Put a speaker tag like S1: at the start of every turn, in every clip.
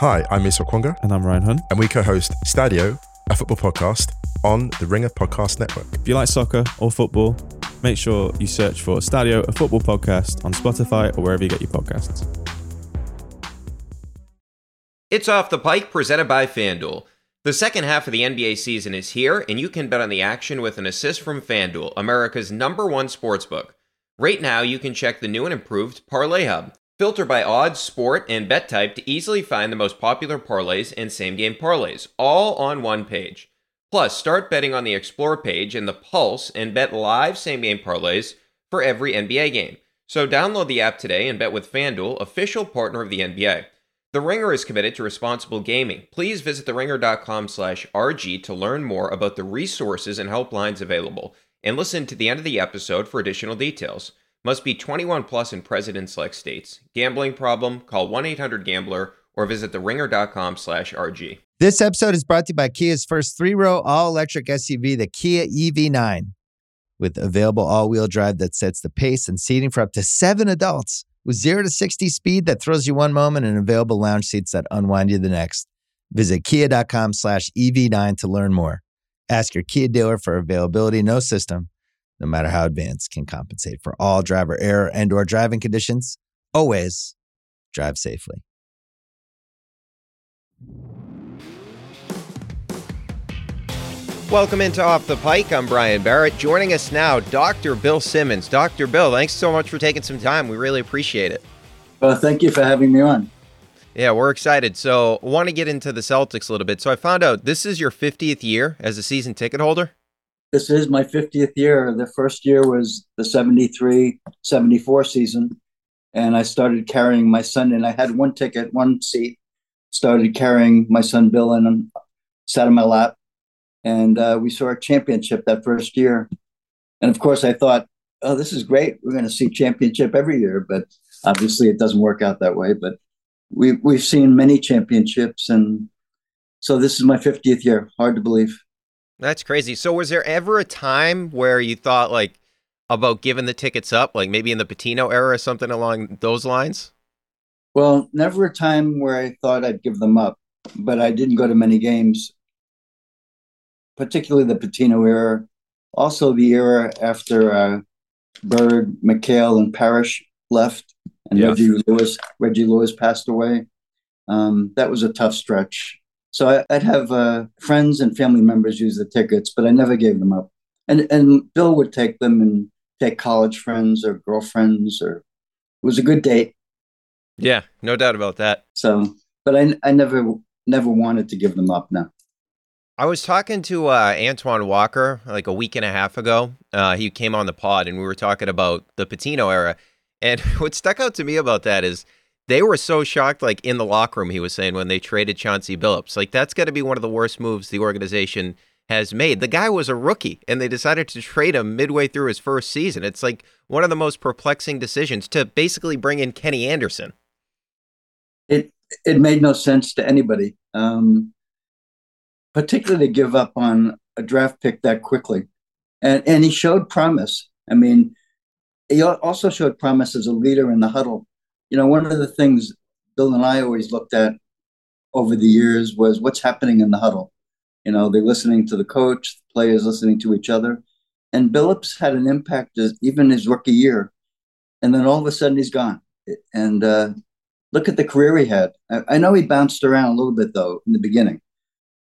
S1: Hi, I'm Musa Okwonga,
S2: And I'm Ryan Hunt.
S1: and we co-host Stadio, a football podcast on the Ringer Podcast Network.
S2: If you like soccer or football, make sure you search for Stadio, a football podcast on Spotify or wherever you get your podcasts.
S3: It's Off the Pike, presented by FanDuel. The second half of the NBA season is here, and you can bet on the action with an assist from FanDuel, America's number one sportsbook. Right now, you can check the new and improved Parlay Hub. Filter by odds, sport, and bet type to easily find the most popular parlays and same game parlays, all on one page. Plus, start betting on the Explore page and the Pulse and bet live same game parlays for every NBA game. So download the app today and bet with FanDuel, official partner of the NBA. The Ringer is committed to responsible gaming. Please visit theringer.com slash RG to learn more about the resources and helplines available, and listen to the end of the episode for additional details. Must be 21 plus in present and select states. Gambling problem? Call 1-800-GAMBLER or visit theringer.com slash RG.
S4: This episode is brought to you by Kia's first three row all electric SUV, the Kia EV9, with available all wheel drive that sets the pace and seating for up to seven adults, with zero to 60 speed that throws you one moment and available lounge seats that unwind you the next. Visit kia.com slash EV9 to learn more. Ask your Kia dealer for availability. No system, no matter how advanced, can compensate for all driver error and or driving conditions. Always drive safely.
S3: Welcome into Off the Pike. I'm Brian Barrett. Joining us now, Dr. Bill Simmons. Dr. Bill, thanks so much for taking some time. We really appreciate it.
S5: Well, thank you for having me on.
S3: Yeah, we're excited. So, want to get into the Celtics a little bit. So, I found out this is your 50th year as a season ticket holder.
S5: This is my 50th year. The first year was the 73 74 season. And I started carrying my son and I had one ticket, one seat, started carrying my son Bill and sat on my lap. And uh, we saw a championship that first year. And of course, I thought, oh, this is great. We're going to see championship every year. But obviously, it doesn't work out that way. But we, we've seen many championships. And so this is my 50th year. Hard to believe.
S3: That's crazy. So, was there ever a time where you thought like about giving the tickets up, like maybe in the Pitino era or something along those lines?
S5: Well, never a time where I thought I'd give them up, but I didn't go to many games, particularly the Pitino era. Also, the era after uh, Bird, McHale, and Parish left, and. Reggie Lewis. Reggie Lewis passed away. Um, that was a tough stretch. So I'd have uh, friends and family members use the tickets, but I never gave them up. And and Bill would take them and take college friends or girlfriends, or it was a good date.
S3: Yeah, no doubt about that.
S5: So, but I, I never, never wanted to give them up. Now,
S3: I was talking to uh, Antoine Walker like a week and a half ago. Uh, he came on the pod and we were talking about the Pitino era. And what stuck out to me about that is they were so shocked, like in the locker room, he was saying, when they traded Chauncey Billups. Like, that's got to be one of the worst moves the organization has made. The guy was a rookie and they decided to trade him midway through his first season. It's like one of the most perplexing decisions to basically bring in Kenny Anderson.
S5: it it made no sense to anybody, um, particularly to give up on a draft pick that quickly. And and he showed promise. I mean, he also showed promise as a leader in the huddle. You know, one of the things Bill and I always looked at over the years was what's happening in the huddle. You know, they're listening to the coach, the players listening to each other. And Billups had an impact as, even his rookie year. And then all of a sudden he's gone. And uh, look at the career he had. I, I know he bounced around a little bit though in the beginning.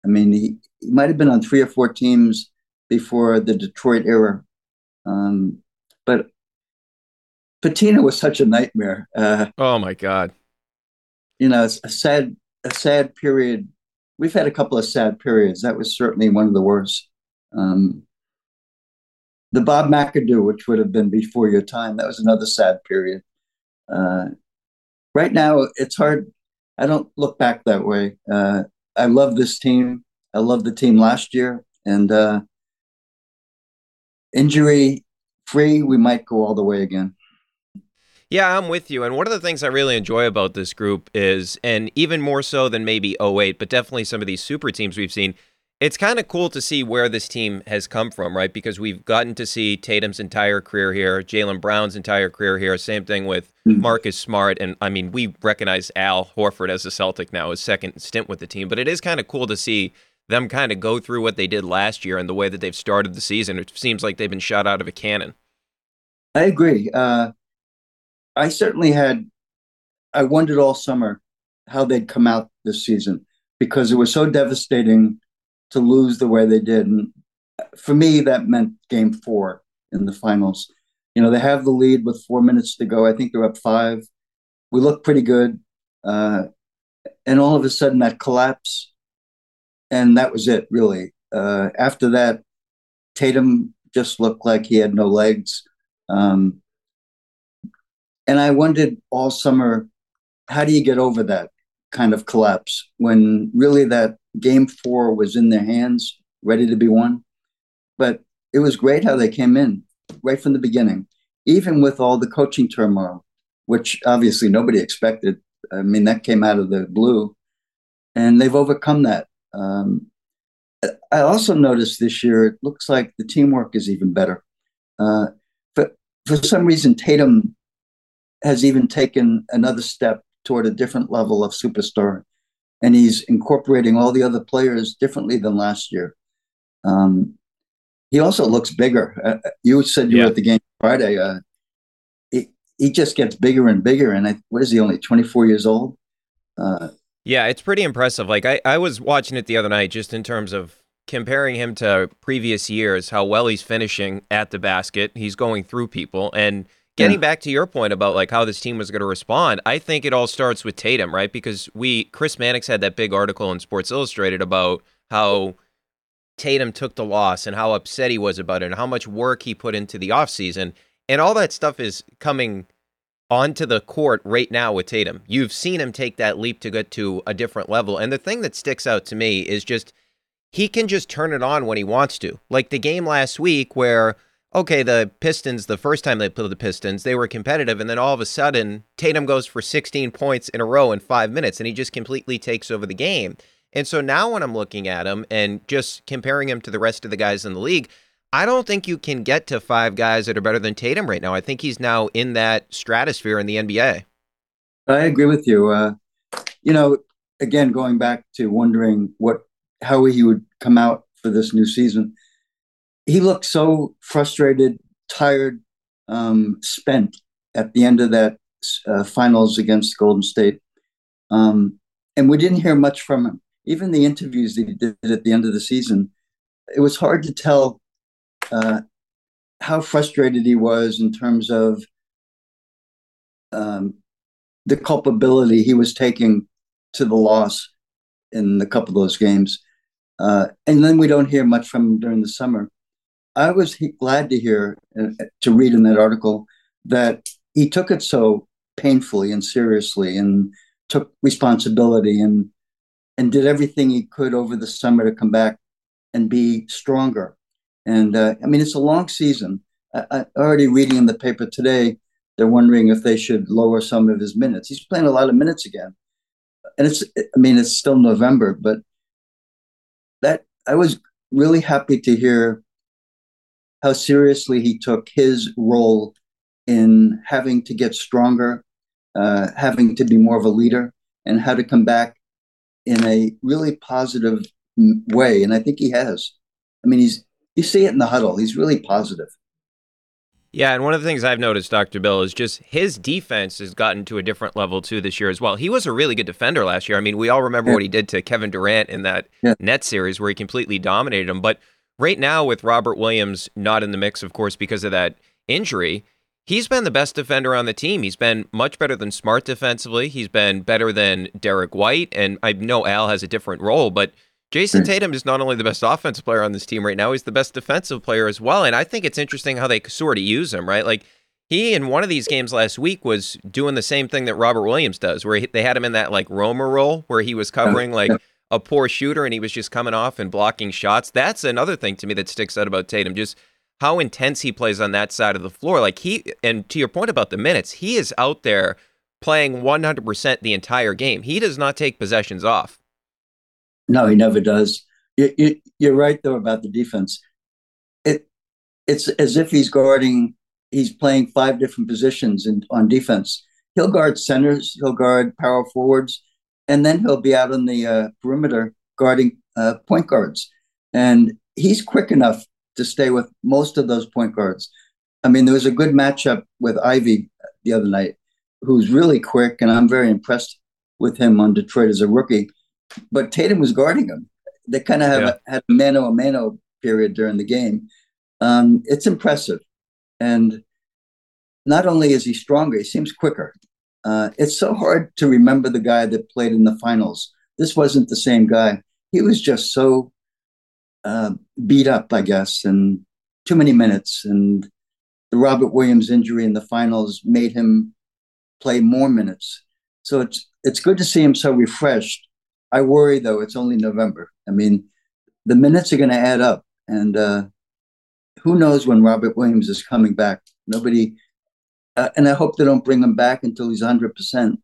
S5: I mean, he, he might have been on three or four teams before the Detroit era. Um, Pitino was such a nightmare. Uh,
S3: Oh my God.
S5: you know, it's a sad, a sad period. We've had a couple of sad periods. That was certainly one of the worst. Um, the Bob McAdoo, which would have been before your time, that was another sad period. Uh, right now, it's hard. I don't look back that way. Uh, I love this team. I love the team last year, and uh, injury free, we might go all the way again.
S3: Yeah, I'm with you. And one of the things I really enjoy about this group is, and even more so than maybe 08, but definitely some of these super teams we've seen, it's kind of cool to see where this team has come from, right? Because we've gotten to see Tatum's entire career here, Jaylen Brown's entire career here. Same thing with mm-hmm. Marcus Smart. And I mean, we recognize Al Horford as a Celtic now, his second stint with the team. But it is kind of cool to see them kind of go through what they did last year and the way that they've started the season. It seems like they've been shot out of a cannon.
S5: I agree. Uh, I certainly had, I wondered all summer how they'd come out this season because it was so devastating to lose the way they did. And for me, that meant game four in the finals. You know, they have the lead with four minutes to go. I think they're up five. We look pretty good. Uh, and all of a sudden, that collapse. And that was it, really. Uh, after that, Tatum just looked like he had no legs. Um, and I wondered all summer, how do you get over that kind of collapse when really that game four was in their hands, ready to be won? But it was great how they came in right from the beginning, even with all the coaching turmoil, which obviously nobody expected. I mean, that came out of the blue, and they've overcome that. Um, I also noticed this year it looks like the teamwork is even better. Uh, but for some reason, Tatum has even taken another step toward a different level of superstar, and he's incorporating all the other players differently than last year. Um, he also looks bigger. Uh, uh you said you yeah. were at the game Friday. Uh, he, he just gets bigger and bigger. And I, what is he, only 24 years old?
S3: Uh, yeah, it's pretty impressive. Like, I, I was watching it the other night just in terms of comparing him to previous years, how well he's finishing at the basket. He's going through people. And getting yeah. back to your point about like how this team was going to respond, I think it all starts with Tatum, right? Because we, Chris Mannix had that big article in Sports Illustrated about how Tatum took the loss and how upset he was about it and how much work he put into the offseason. And all that stuff is coming onto the court right now with Tatum. You've seen him take that leap to get to a different level. And the thing that sticks out to me is just he can just turn it on when he wants to. Like the game last week where okay, the Pistons, the first time they played the Pistons, they were competitive. And then all of a sudden, Tatum goes for 16 points in a row in five minutes, and he just completely takes over the game. And so now when I'm looking at him and just comparing him to the rest of the guys in the league, I don't think you can get to five guys that are better than Tatum right now. I think he's now in that stratosphere in the NBA.
S5: I agree with you. Uh, you know, again, going back to wondering what how he would come out for this new season, he looked so frustrated, tired, um, spent at the end of that uh, finals against Golden State, um, and we didn't hear much from him even the interviews that he did at the end of the season, it was hard to tell uh, how frustrated he was in terms of um, the culpability he was taking to the loss in a couple of those games. Uh, and then we don't hear much from him during the summer. I was he- glad to hear, uh, to read in that article, that he took it so painfully and seriously and took responsibility and and did everything he could over the summer to come back and be stronger. And uh, I mean, it's a long season. I, I, already reading in the paper today, they're wondering if they should lower some of his minutes. He's playing a lot of minutes again, and it's. I mean, it's still November, but that I was really happy to hear how seriously he took his role in having to get stronger, uh, having to be more of a leader, and how to come back in a really positive way, and I think he has. I mean, he's you see it in the huddle. He's really positive.
S3: Yeah, and one of the things I've noticed, Dr. Bill, is just his defense has gotten to a different level too this year as well. He was a really good defender last year. I mean, we all remember yeah. what he did to Kevin Durant in that yeah. net series where he completely dominated him. But right now, with Robert Williams not in the mix, of course, because of that injury, he's been the best defender on the team. He's been much better than Smart defensively. He's been better than Derrick White. And I know Al has a different role, but Jayson hmm. Tatum is not only the best offensive player on this team right now, he's the best defensive player as well. And I think it's interesting how they sort of use him, right? Like he in one of these games last week was doing the same thing that Robert Williams does, where he, they had him in that like roamer role where he was covering like a poor shooter and he was just coming off and blocking shots. That's another thing to me that sticks out about Tatum. Just how intense he plays on that side of the floor. Like he, and to your point about the minutes, he is out there playing 100% the entire game. He does not take possessions off.
S5: No, he never does. You, you, are right though about the defense. It it's as if he's guarding. He's playing five different positions in, on defense. He'll guard centers. He'll guard power forwards, and then he'll be out on the uh, perimeter guarding uh, point guards. And he's quick enough to stay with most of those point guards. I mean, there was a good matchup with Ivey the other night, who's really quick, and I'm very impressed with him on Detroit as a rookie. But Tatum was guarding him. They kind of yeah. had a mano a mano period during the game. Um, it's impressive, and not only is he stronger, he seems quicker. Uh, it's so hard to remember the guy that played in the finals. This wasn't the same guy. He was just so uh, beat up, I guess, and too many minutes. And the Robert Williams injury in the finals made him play more minutes. So it's it's good to see him so refreshed. I worry though; it's only November. I mean, the minutes are going to add up, and uh, who knows when Robert Williams is coming back? Nobody, uh, and I hope they don't bring him back until he's hundred percent.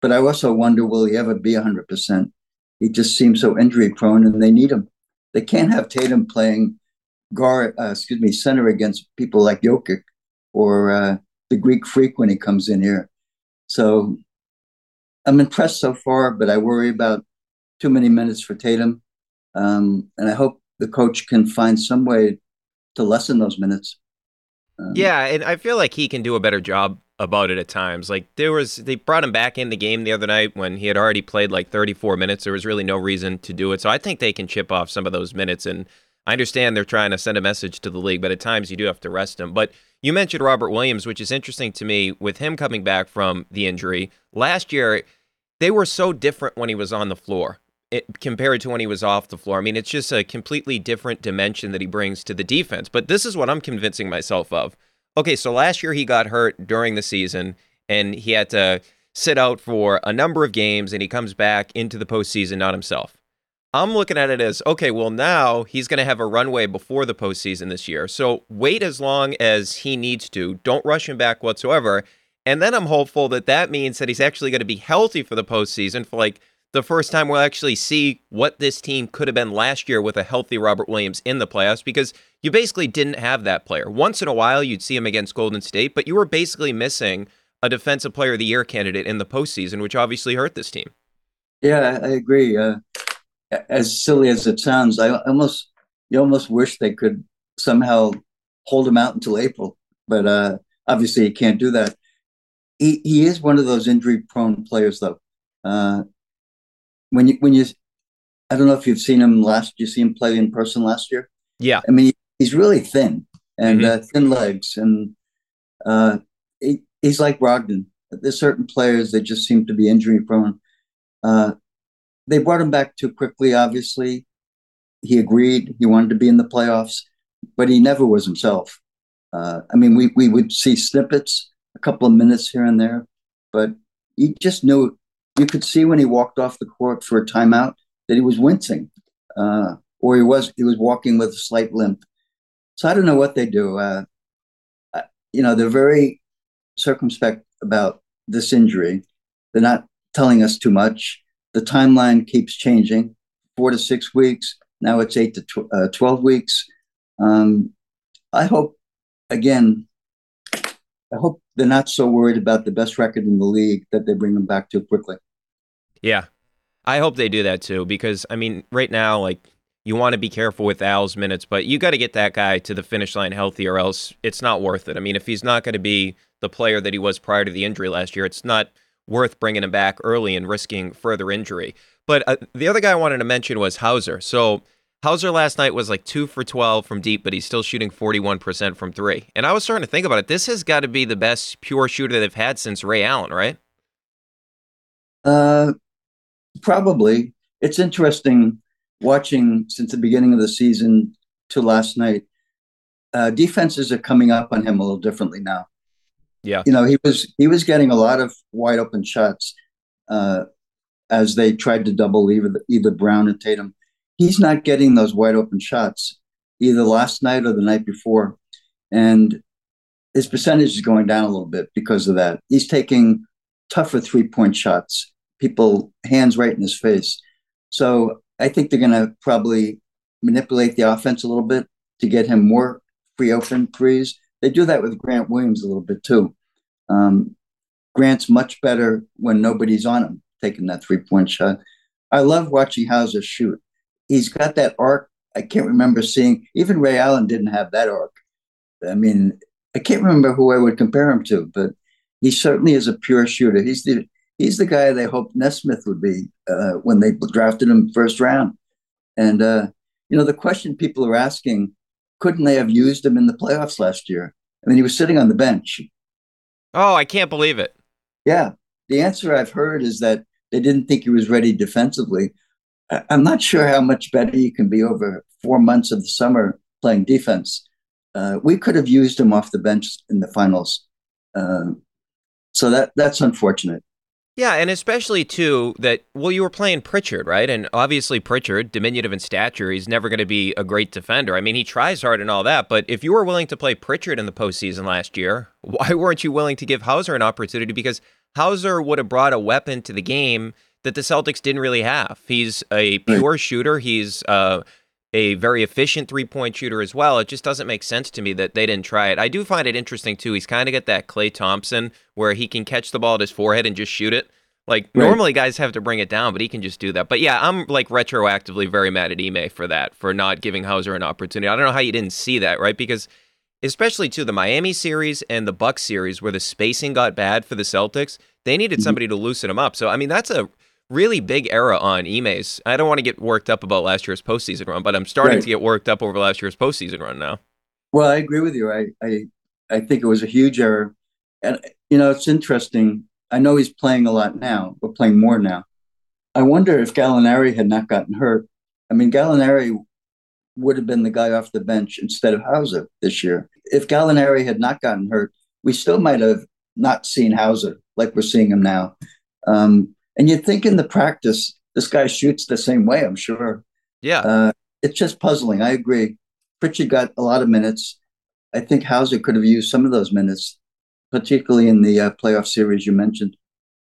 S5: But I also wonder, will he ever be hundred percent? He just seems so injury prone, and they need him. They can't have Tatum playing guard, uh, excuse me, center against people like Jokic or uh, the Greek Freak when he comes in here. So I'm impressed so far, but I worry about too many minutes for Tatum. Um, and I hope the coach can find some way to lessen those minutes.
S3: Um, yeah, and I feel like he can do a better job about it at times. Like there was, they brought him back in the game the other night when he had already played like 34 minutes. There was really no reason to do it. So I think they can chip off some of those minutes. And I understand they're trying to send a message to the league, but at times you do have to rest him. But you mentioned Robert Williams, which is interesting to me with him coming back from the injury last year they were so different when he was on the floor it, compared to when he was off the floor. I mean, it's just a completely different dimension that he brings to the defense. But this is what I'm convincing myself of. Okay, so last year he got hurt during the season and he had to sit out for a number of games and he comes back into the postseason not himself. I'm looking at it as okay, well, now he's going to have a runway before the postseason this year. So wait as long as he needs to. Don't rush him back whatsoever. And then I'm hopeful that that means that he's actually going to be healthy for the postseason for like the first time we'll actually see what this team could have been last year with a healthy Robert Williams in the playoffs because you basically didn't have that player. Once in a while, you'd see him against Golden State, but you were basically missing a defensive player of the year candidate in the postseason, which obviously hurt this team.
S5: Yeah, I agree. Uh, as silly as it sounds, I almost you almost wish they could somehow hold him out until April, but uh, obviously you can't do that he, he is one of those injury prone players though. Uh, when you when you I don't know if you've seen him last you see him play in person last year.
S3: Yeah.
S5: I mean he's really thin and mm-hmm. uh, thin legs and uh, he, he's like Brogdon. There's certain players that just seem to be injury prone. Uh, they brought him back too quickly, obviously. He agreed he wanted to be in the playoffs, but he never was himself. Uh, I mean, we, we would see snippets a couple of minutes here and there, but you just knew you could see when he walked off the court for a timeout that he was wincing, uh, or he was he was walking with a slight limp. So I don't know what they do. Uh, you know, they're very circumspect about this injury. They're not telling us too much. The timeline keeps changing, four to six weeks. Now it's eight to tw- uh, twelve weeks. Um, I hope again I hope they're not so worried about the best record in the league that they bring them back too quickly.
S3: Yeah. I hope they do that too because I mean right now like you want to be careful with Al's minutes but you got to get that guy to the finish line healthy or else it's not worth it. I mean if he's not going to be the player that he was prior to the injury last year it's not worth bringing him back early and risking further injury. But uh, the other guy I wanted to mention was Hauser. So Hauser last night was like two for 12 from deep, but he's still shooting 41% from three. And I was starting to think about it. This has got to be the best pure shooter they've had since Ray Allen, right?
S5: Uh, probably. It's interesting watching since the beginning of the season to last night. Uh, defenses are coming up on him a little differently now.
S3: Yeah,
S5: you know he was he was getting a lot of wide open shots uh, as they tried to double either either Brown and Tatum he's not getting those wide open shots either last night or the night before. And his percentage is going down a little bit because of that. He's taking tougher three point shots, people hands right in his face. So I think they're going to probably manipulate the offense a little bit to get him more free open threes. They do that with Grant Williams a little bit too. Um, Grant's much better when nobody's on him taking that three point shot. I love watching Hauser shoot. He's got that arc. I can't remember seeing, even Ray Allen didn't have that arc. I mean, I can't remember who I would compare him to, but he certainly is a pure shooter. He's the he's the guy they hoped Nesmith would be uh, when they drafted him first round. And uh, you know, the question people are asking, couldn't they have used him in the playoffs last year? I mean, he was sitting on the bench.
S3: Oh, I can't believe it.
S5: Yeah, the answer I've heard is that they didn't think he was ready defensively. I'm not sure how much better he can be over four months of the summer playing defense. Uh, we could have used him off the bench in the finals. Uh, so that that's unfortunate.
S3: Yeah, and especially too that well, you were playing Pritchard, right? And obviously Pritchard, diminutive in stature, he's never going to be a great defender. I mean, he tries hard and all that, but if you were willing to play Pritchard in the postseason last year, why weren't you willing to give Hauser an opportunity? Because Hauser would have brought a weapon to the game that the Celtics didn't really have. He's a pure shooter. He's uh, a very efficient three point shooter as well. It just doesn't make sense to me that they didn't try it. I do find it interesting too. He's kind of got that Klay Thompson where he can catch the ball at his forehead and just shoot it. Like right. normally guys have to bring it down, but he can just do that. But yeah, I'm like retroactively very mad at Ime for that, for not giving Hauser an opportunity. I don't know how you didn't see that, right? Because especially to the Miami series and the Bucks series where the spacing got bad for the Celtics, they needed mm-hmm. somebody to loosen them up. So I mean, that's a really big era on Ime's. I don't want to get worked up about last year's postseason run, but I'm starting right. to get worked up over last year's postseason run now.
S5: Well, I agree with you. I, I I think it was a huge error, and you know it's interesting. I know he's playing a lot now, but playing more now. I wonder if Gallinari had not gotten hurt. I mean, Gallinari would have been the guy off the bench instead of Hauser this year. If Gallinari had not gotten hurt, we still might have not seen Hauser like we're seeing him now. Um, and you'd think in the practice, this guy shoots the same way, I'm sure.
S3: Yeah. Uh,
S5: it's just puzzling. I agree. Pritchard got a lot of minutes. I think Hauser could have used some of those minutes, particularly in the uh, playoff series you mentioned.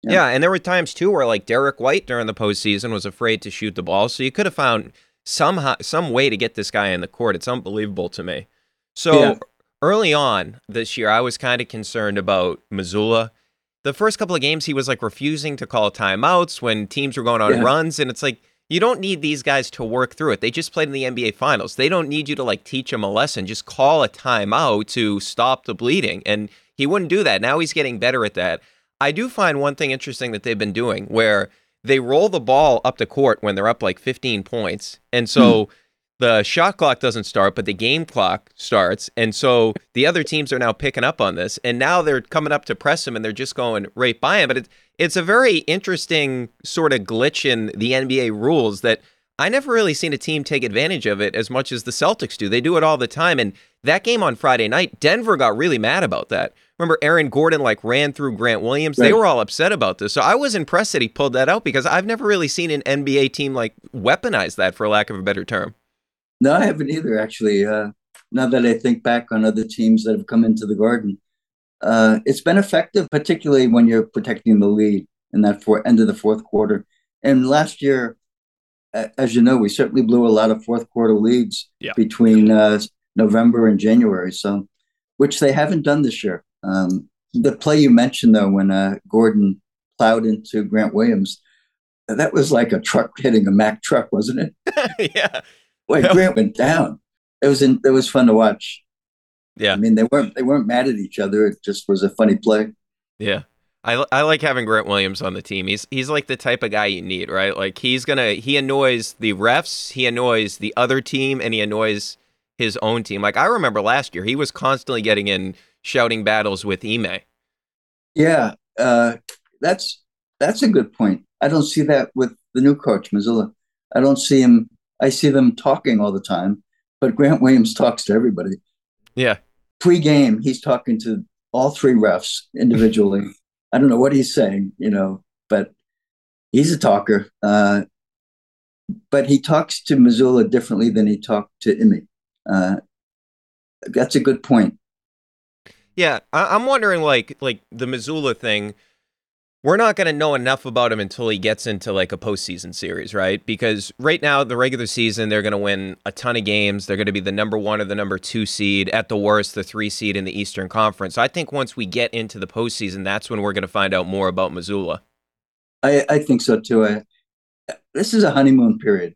S3: Yeah. yeah. and there were times too where like Derrick White during the postseason was afraid to shoot the ball, so you could have found somehow some way to get this guy in the court. It's unbelievable to me. So yeah. early on this year, I was kind of concerned about Mazzulla the first couple of games he was like refusing to call timeouts when teams were going on yeah. runs and it's like you don't need these guys to work through it. They just played in the NBA finals. They don't need you to like teach them a lesson. Just call a timeout to stop the bleeding. And he wouldn't do that. Now he's getting better at that. I do find one thing interesting that they've been doing where they roll the ball up the court when they're up like 15 points. And so mm the shot clock doesn't start, but the game clock starts. And so the other teams are now picking up on this. And now they're coming up to press him and they're just going right by him. But it, it's a very interesting sort of glitch in the NBA rules that I never really seen a team take advantage of it as much as the Celtics do. They do it all the time. And that game on Friday night, Denver got really mad about that. Remember, Aaron Gordon like ran through Grant Williams. Right. They were all upset about this. So I was impressed that he pulled that out because I've never really seen an NBA team like weaponize that, for lack of a better term.
S5: No, I haven't either, actually. Uh, now that I think back on other teams that have come into the garden, uh, it's been effective, particularly when you're protecting the lead in that four, end of the fourth quarter. And last year, as you know, we certainly blew a lot of fourth quarter leads yeah. between uh, November and January. So, which they haven't done this year. Um, the play you mentioned, though, when uh, Gordon plowed into Grant Williams, that was like a truck hitting a Mack truck, wasn't
S3: it? yeah,
S5: Boy, Grant went down. It was in, it was fun to watch.
S3: Yeah,
S5: I mean they weren't they weren't mad at each other. It just was a funny play.
S3: Yeah. I, I like having Grant Williams on the team. He's he's like the type of guy you need, right? Like he's gonna he annoys the refs, he annoys the other team, and he annoys his own team. Like I remember last year, he was constantly getting in shouting battles with Ime.
S5: Yeah, uh, that's that's a good point. I don't see that with the new coach Mazzulla. I don't see him I see them talking all the time, but Grant Williams talks to everybody.
S3: Yeah.
S5: Pre-game, he's talking to all three refs individually. I don't know what he's saying, you know, but he's a talker. Uh, but he talks to Mazzulla differently than he talked to Ime. Uh, that's a good point.
S3: Yeah, I- am wondering, like, like the Mazzulla thing we're not going to know enough about him until he gets into like a postseason series, right? Because right now, the regular season, they're going to win a ton of games. They're going to be the number one or the number two seed, at the worst, the three seed in the Eastern Conference. So I think once we get into the postseason, that's when we're going to find out more about Mazzulla.
S5: I, I think so too. I, this is a honeymoon period.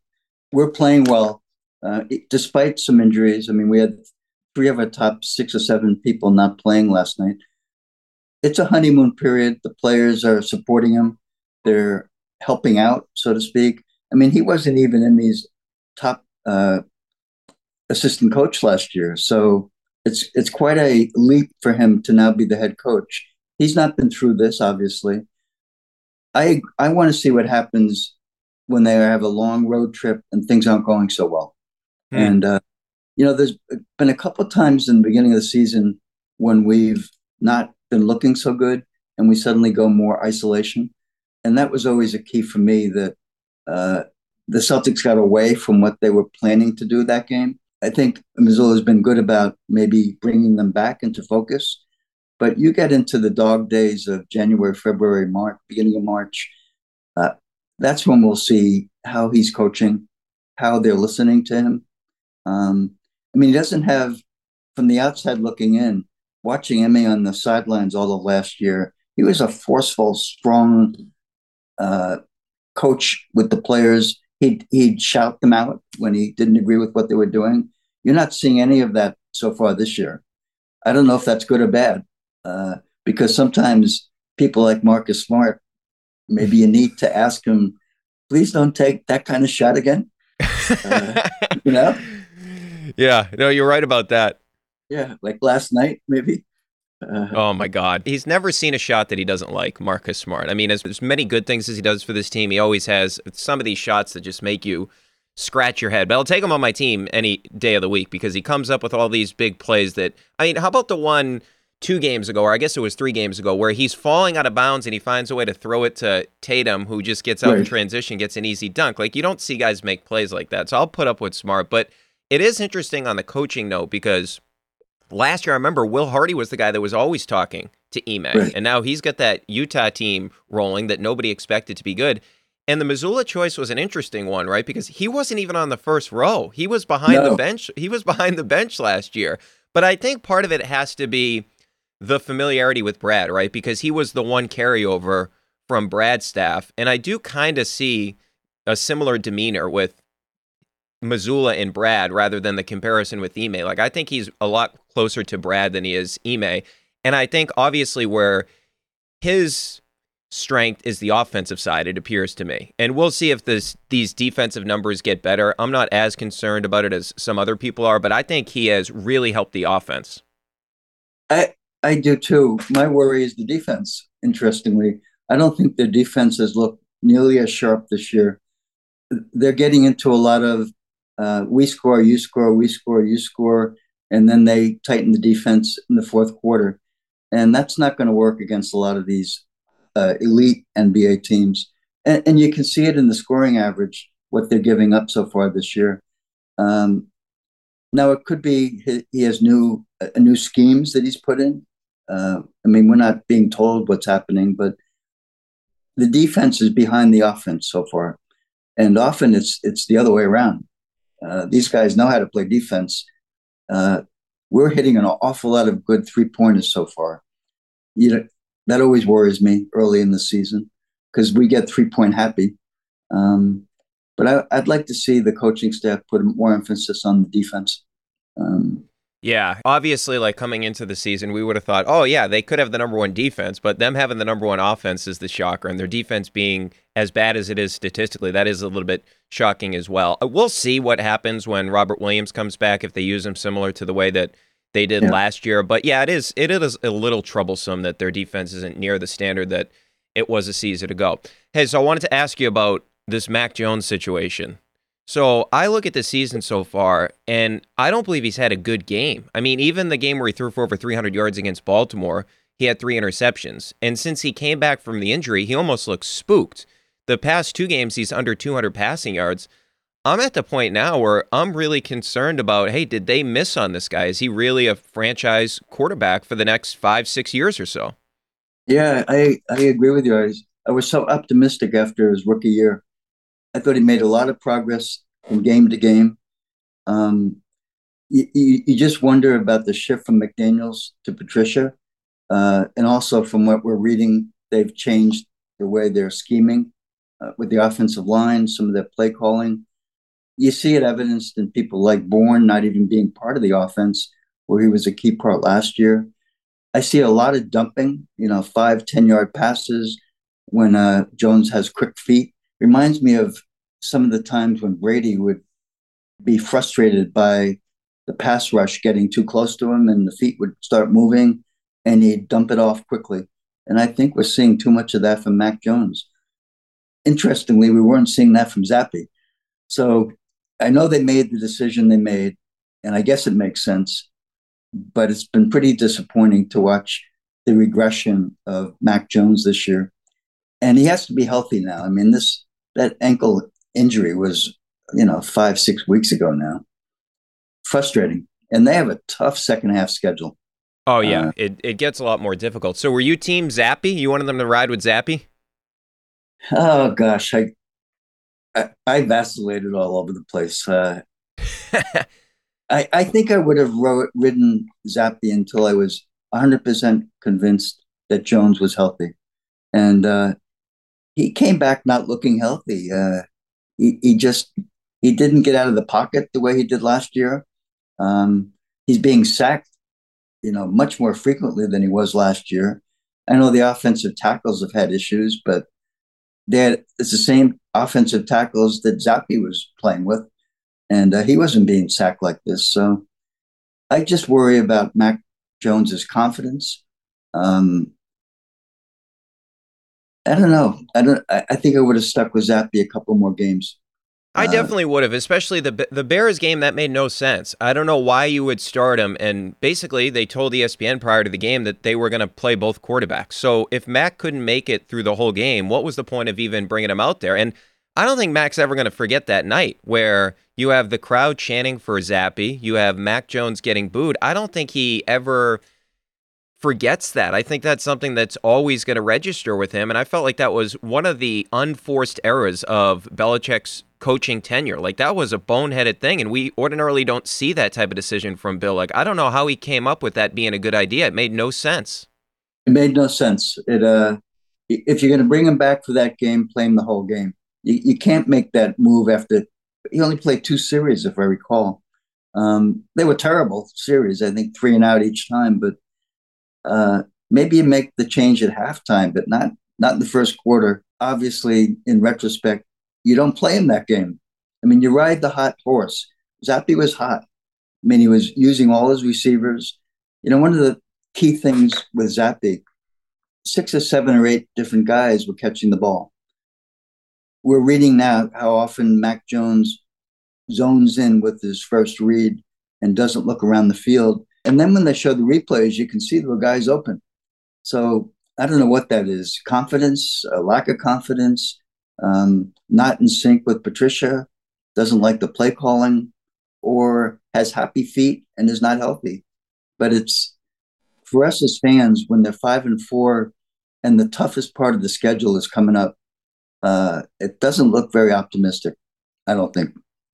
S5: We're playing well, uh, despite some injuries. I mean, we had three of our top six or seven people not playing last night it's a honeymoon period. The players are supporting him. They're helping out, so to speak. I mean, he wasn't even in these top uh, assistant coach last year, so it's it's quite a leap for him to now be the head coach. He's not been through this, obviously. I I want to see what happens when they have a long road trip and things aren't going so well. Hmm. And uh, you know, there's been a couple times in the beginning of the season when we've not been looking so good and we suddenly go more isolation. And that was always a key for me that uh, the Celtics got away from what they were planning to do that game. I think Mazzulla has been good about maybe bringing them back into focus. But you get into the dog days of January, February, March, beginning of March. Uh, that's when we'll see how he's coaching, how they're listening to him. Um, I mean, he doesn't have, from the outside looking in, watching Ime on the sidelines all of last year, he was a forceful, strong uh, coach with the players. He'd, he'd shout them out when he didn't agree with what they were doing. You're not seeing any of that so far this year. I don't know if that's good or bad, uh, because sometimes people like Marcus Smart, maybe you need to ask him, please don't take that kind of shot again. Uh, you know?
S3: Yeah, no, you're right about that.
S5: Yeah, like last night, maybe.
S3: Uh, oh my God. He's never seen a shot that he doesn't like, Marcus Smart. I mean, as, as many good things as he does for this team, he always has some of these shots that just make you scratch your head. But I'll take him on my team any day of the week because he comes up with all these big plays that, I mean, how about the one two games ago, or I guess it was three games ago, where he's falling out of bounds and he finds a way to throw it to Tatum, who just gets out right. in transition, gets an easy dunk. Like, you don't see guys make plays like that. So I'll put up with Smart. But it is interesting on the coaching note because last year, I remember Will Hardy was the guy that was always talking to Ime, right. and now he's got that Utah team rolling that nobody expected to be good. And the Mazzulla choice was an interesting one, right? Because he wasn't even on the first row. He was behind no. the bench. He was behind the bench last year. But I think part of it has to be the familiarity with Brad, right? Because he was the one carryover from Brad's staff. And I do kind of see a similar demeanor with Mazzulla and Brad rather than the comparison with Ime. Like I think he's a lot closer to Brad than he is Ime. And I think obviously where his strength is the offensive side, it appears to me. And we'll see if this these defensive numbers get better. I'm not as concerned about it as some other people are, but I think he has really helped the offense.
S5: I I do too. My worry is the defense, interestingly. I don't think their defense has looked nearly as sharp this year. They're getting into a lot of uh, we score, you score, we score, you score, and then they tighten the defense in the fourth quarter. And that's not going to work against a lot of these uh, elite NBA teams. And, and, you can see it in the scoring average, what they're giving up so far this year. Um, now it could be he, has new uh, new schemes that he's put in. Uh, I mean, we're not being told what's happening, but the defense is behind the offense so far, and often it's it's the other way around. Uh, these guys know how to play defense. Uh, we're hitting an awful lot of good three pointers so far. You know, that always worries me early in the season because we get three point happy. Um, but I, would like to see the coaching staff put more emphasis on the defense. Um,
S3: yeah, obviously, like coming into the season, we would have thought, oh, yeah, they could have the number one defense, but them having the number one offense is the shocker, and their defense being as bad as it is statistically, that is a little bit shocking as well. Uh, we'll see what happens when Robert Williams comes back if they use him similar to the way that they did yeah. last year. But yeah, it is it is a little troublesome that their defense isn't near the standard that it was a season ago. Hey, so I wanted to ask you about this Mac Jones situation. So I look at the season so far, and I don't believe he's had a good game. I mean, even the game where he threw for over 300 yards against Baltimore, he had three interceptions. And since he came back from the injury, he almost looks spooked. The past two games, he's under 200 passing yards. I'm at the point now where I'm really concerned about hey, did they miss on this guy? Is he really a franchise quarterback for the next five, six years or so?
S5: Yeah, I, I agree with you. I was, I was so optimistic after his rookie year. I thought he made a lot of progress from game to game. Um, you, you, you just wonder about the shift from McDaniels to Patricia. Uh, and also from what we're reading, they've changed the way they're scheming uh, with the offensive line, some of their play calling. You see it evidenced in people like Bourne not even being part of the offense, where he was a key part last year. I see a lot of dumping, you know, five, 10 yard passes when uh, Jones has quick feet. Reminds me of some of the times when Brady would be frustrated by the pass rush getting too close to him and the feet would start moving and he'd dump it off quickly. And I think we're seeing too much of that from Mac Jones. Interestingly, we weren't seeing that from Zappe. So I know they made the decision they made, and I guess it makes sense, but it's been pretty disappointing to watch the regression of Mac Jones this year. And he has to be healthy now. I mean, this that ankle injury was, you know, five, six weeks ago now. Frustrating. And they have a tough second half schedule.
S3: Oh yeah, uh, it it gets a lot more difficult. So were you team Zappe? You wanted them to ride with Zappe?
S5: Oh gosh, I I, I vacillated all over the place. Uh, I I think I would have wrote, ridden Zappe until I was 100 percent convinced that Jones was healthy, and uh, he came back not looking healthy. Uh, he he just he didn't get out of the pocket the way he did last year. Um, he's being sacked you know, much more frequently than he was last year. I know the offensive tackles have had issues, but had, it's the same offensive tackles that Zappe was playing with, and uh, he wasn't being sacked like this. So I just worry about Mac Jones's confidence. Um, I don't know. I don't. I, think I would have stuck with Zappe a couple more games.
S3: I uh, definitely would have, especially the the Bears game. That made no sense. I don't know why you would start him. And basically, they told ESPN prior to the game that they were going to play both quarterbacks. So if Mac couldn't make it through the whole game, what was the point of even bringing him out there? And I don't think Mac's ever going to forget that night where you have the crowd chanting for Zappe, you have Mac Jones getting booed. I don't think he ever forgets that. I think that's something that's always going to register with him. And I felt like that was one of the unforced errors of Belichick's coaching tenure. Like that was a boneheaded thing. And we ordinarily don't see that type of decision from Bill. Like, I don't know how he came up with that being a good idea. It made no sense.
S5: It made no sense. It, uh, if you're going to bring him back for that game, play him the whole game. You, you can't make that move after he only played two series, if I recall. Um, they were terrible series. I think three and out each time, but uh, maybe you make the change at halftime, but not not in the first quarter. Obviously, in retrospect, you don't play him that game. I mean, you ride the hot horse. Zappe was hot. I mean, he was using all his receivers. You know, one of the key things with Zappe, six or seven or eight different guys were catching the ball. We're reading now how often Mac Jones zones in with his first read and doesn't look around the field and then when they show the replays, you can see the guy's open. So I don't know what that is confidence, a lack of confidence, um, not in sync with Patricia, doesn't like the play calling, or has happy feet and is not healthy. But it's for us as fans when they're five and four and the toughest part of the schedule is coming up. Uh, it doesn't look very optimistic. I don't think.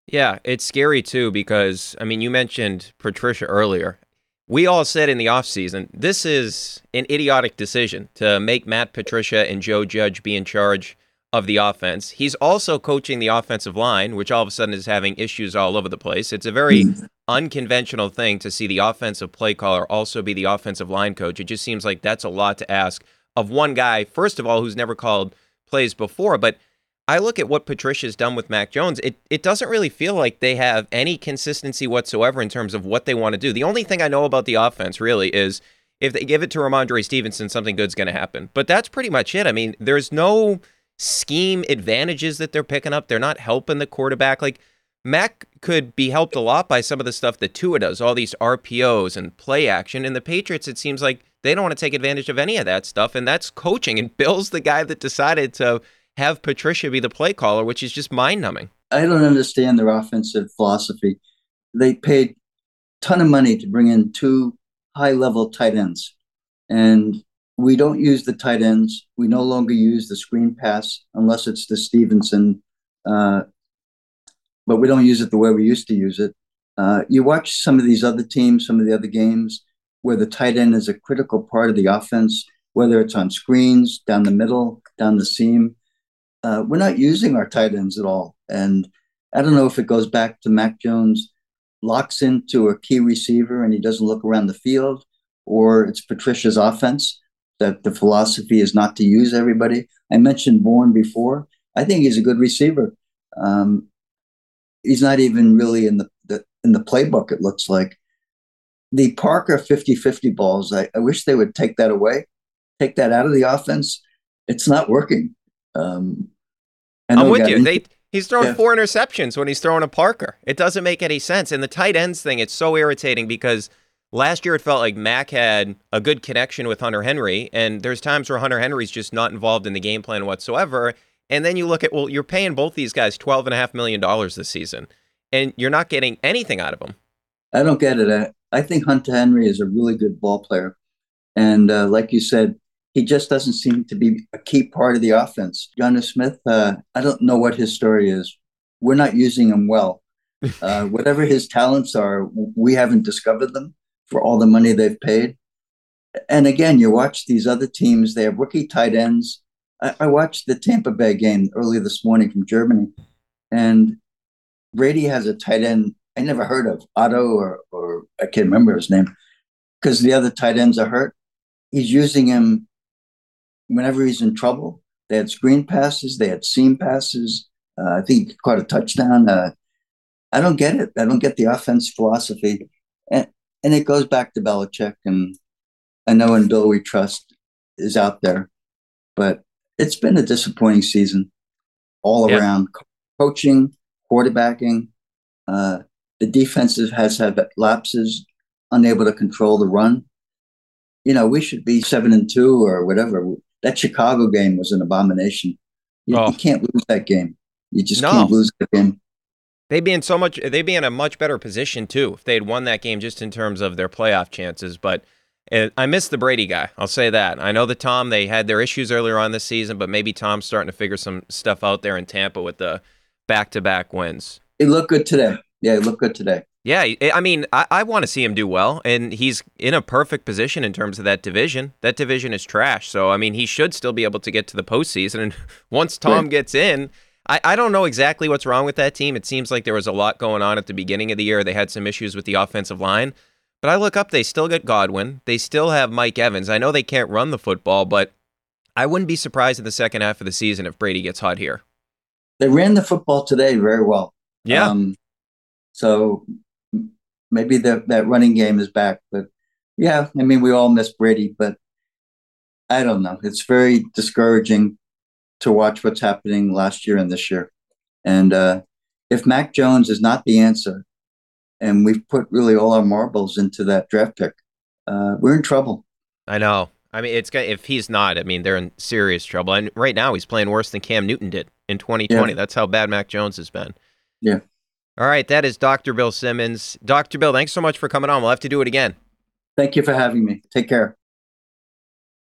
S3: Yeah, it's scary too because I mean, you mentioned Patricia earlier, we all said in the offseason, this is an idiotic decision to make Matt Patricia and Joe Judge be in charge of the offense. He's also coaching the offensive line, which all of a sudden is having issues all over the place. It's a very mm. unconventional thing to see the offensive play caller also be the offensive line coach. It just seems like that's a lot to ask of one guy, first of all, who's never called plays before, but I look at what Patricia's done with Mac Jones. It it doesn't really feel like they have any consistency whatsoever in terms of what they want to do. The only thing I know about the offense really is if they give it to Rhamondre Stevenson, something good's going to happen. But that's pretty much it. I mean, there's no scheme advantages that they're picking up. They're not helping the quarterback. Like Mac could be helped a lot by some of the stuff that Tua does, all these RPOs and play action. And the Patriots, it seems like they don't want to take advantage of any of that stuff. And that's coaching. And Bill's the guy that decided to have Patricia be the play caller, which is just mind numbing.
S5: I don't understand their offensive philosophy. They paid a ton of money to bring in two high level tight ends. And we don't use the tight ends. We no longer use the screen pass unless it's the Stevenson, uh, but we don't use it the way we used to use it. Uh, you watch some of these other teams, some of the other games where the tight end is a critical part of the offense, whether it's on screens, down the middle, down the seam. Uh, we're not using our tight ends at all. And I don't know if it goes back to Mac Jones locks into a key receiver and he doesn't look around the field, or it's Patricia's offense that the philosophy is not to use everybody. I mentioned Bourne before. I think he's a good receiver. Um, he's not even really in the, the, in the playbook. It looks like the Parker 50-50 balls. I, I, wish they would take that away, take that out of the offense. It's not working. Um,
S3: I'm with you. They he's thrown yeah. four interceptions when he's throwing a Parker. It doesn't make any sense. And the tight ends thing, it's so irritating because – Last year, it felt like Mac had a good connection with Hunter Henry, and there's times where Hunter Henry's just not involved in the game plan whatsoever. And then you look at, well, you're paying both these guys $12.5 million this season, and you're not getting anything out of them.
S5: I don't get it. I, I think Hunter Henry is a really good ball player. And uh, like you said, he just doesn't seem to be a key part of the offense. Jonnu Smith, uh, I don't know what his story is. We're not using him well. Uh, whatever his talents are, we haven't discovered them for all the money they've paid. And again, you watch these other teams, they have rookie tight ends. I, I watched the Tampa Bay game earlier this morning from Germany, and Brady has a tight end I never heard of, Otto, or, or I can't remember his name, because the other tight ends are hurt. He's using him whenever he's in trouble. They had screen passes, they had seam passes. Uh, I think he caught a touchdown. Uh, I don't get it. I don't get the offense philosophy. And and it goes back to Belichick. And I know in Bill we trust is out there, but it's been a disappointing season all yeah. around. Coaching, quarterbacking, uh, the defensive has had lapses, unable to control the run. You know, we should be seven and two or whatever. That Chicago game was an abomination. You, oh. you can't lose that game. You just no. can't lose that game.
S3: They'd be in so much. They'd be in a much better position too if they had won that game, just in terms of their playoff chances. But it, I miss the Brady guy. I'll say that. I know that Tom. They had their issues earlier on this season, but maybe Tom's starting to figure some stuff out there in Tampa with the back-to-back wins.
S5: It looked good today. Yeah, it looked good today.
S3: Yeah, I mean, I, I want to see him do well, and he's in a perfect position in terms of that division. That division is trash, so I mean, he should still be able to get to the postseason. And once Tom right. gets in, I, I don't know exactly what's wrong with that team. It seems like there was a lot going on at the beginning of the year. They had some issues with the offensive line. But I look up, they still get Godwin. They still have Mike Evans. I know they can't run the football, but I wouldn't be surprised in the second half of the season if Brady gets hot here.
S5: They ran the football today very well.
S3: Yeah. Um,
S5: so maybe the, that running game is back. But yeah, I mean, we all miss Brady, but I don't know. It's very discouraging to watch what's happening last year and this year. And uh, if Mac Jones is not the answer, and we've put really all our marbles into that draft pick, uh, we're in trouble.
S3: I know. I mean, it's if he's not, I mean, they're in serious trouble. And right now, he's playing worse than Cam Newton did in 2020. Yeah. That's how bad Mac Jones has been.
S5: Yeah.
S3: All right, that is Dr. Bill Simmons. Dr. Bill, thanks so much for coming on. We'll have to do it again.
S5: Thank you for having me. Take care.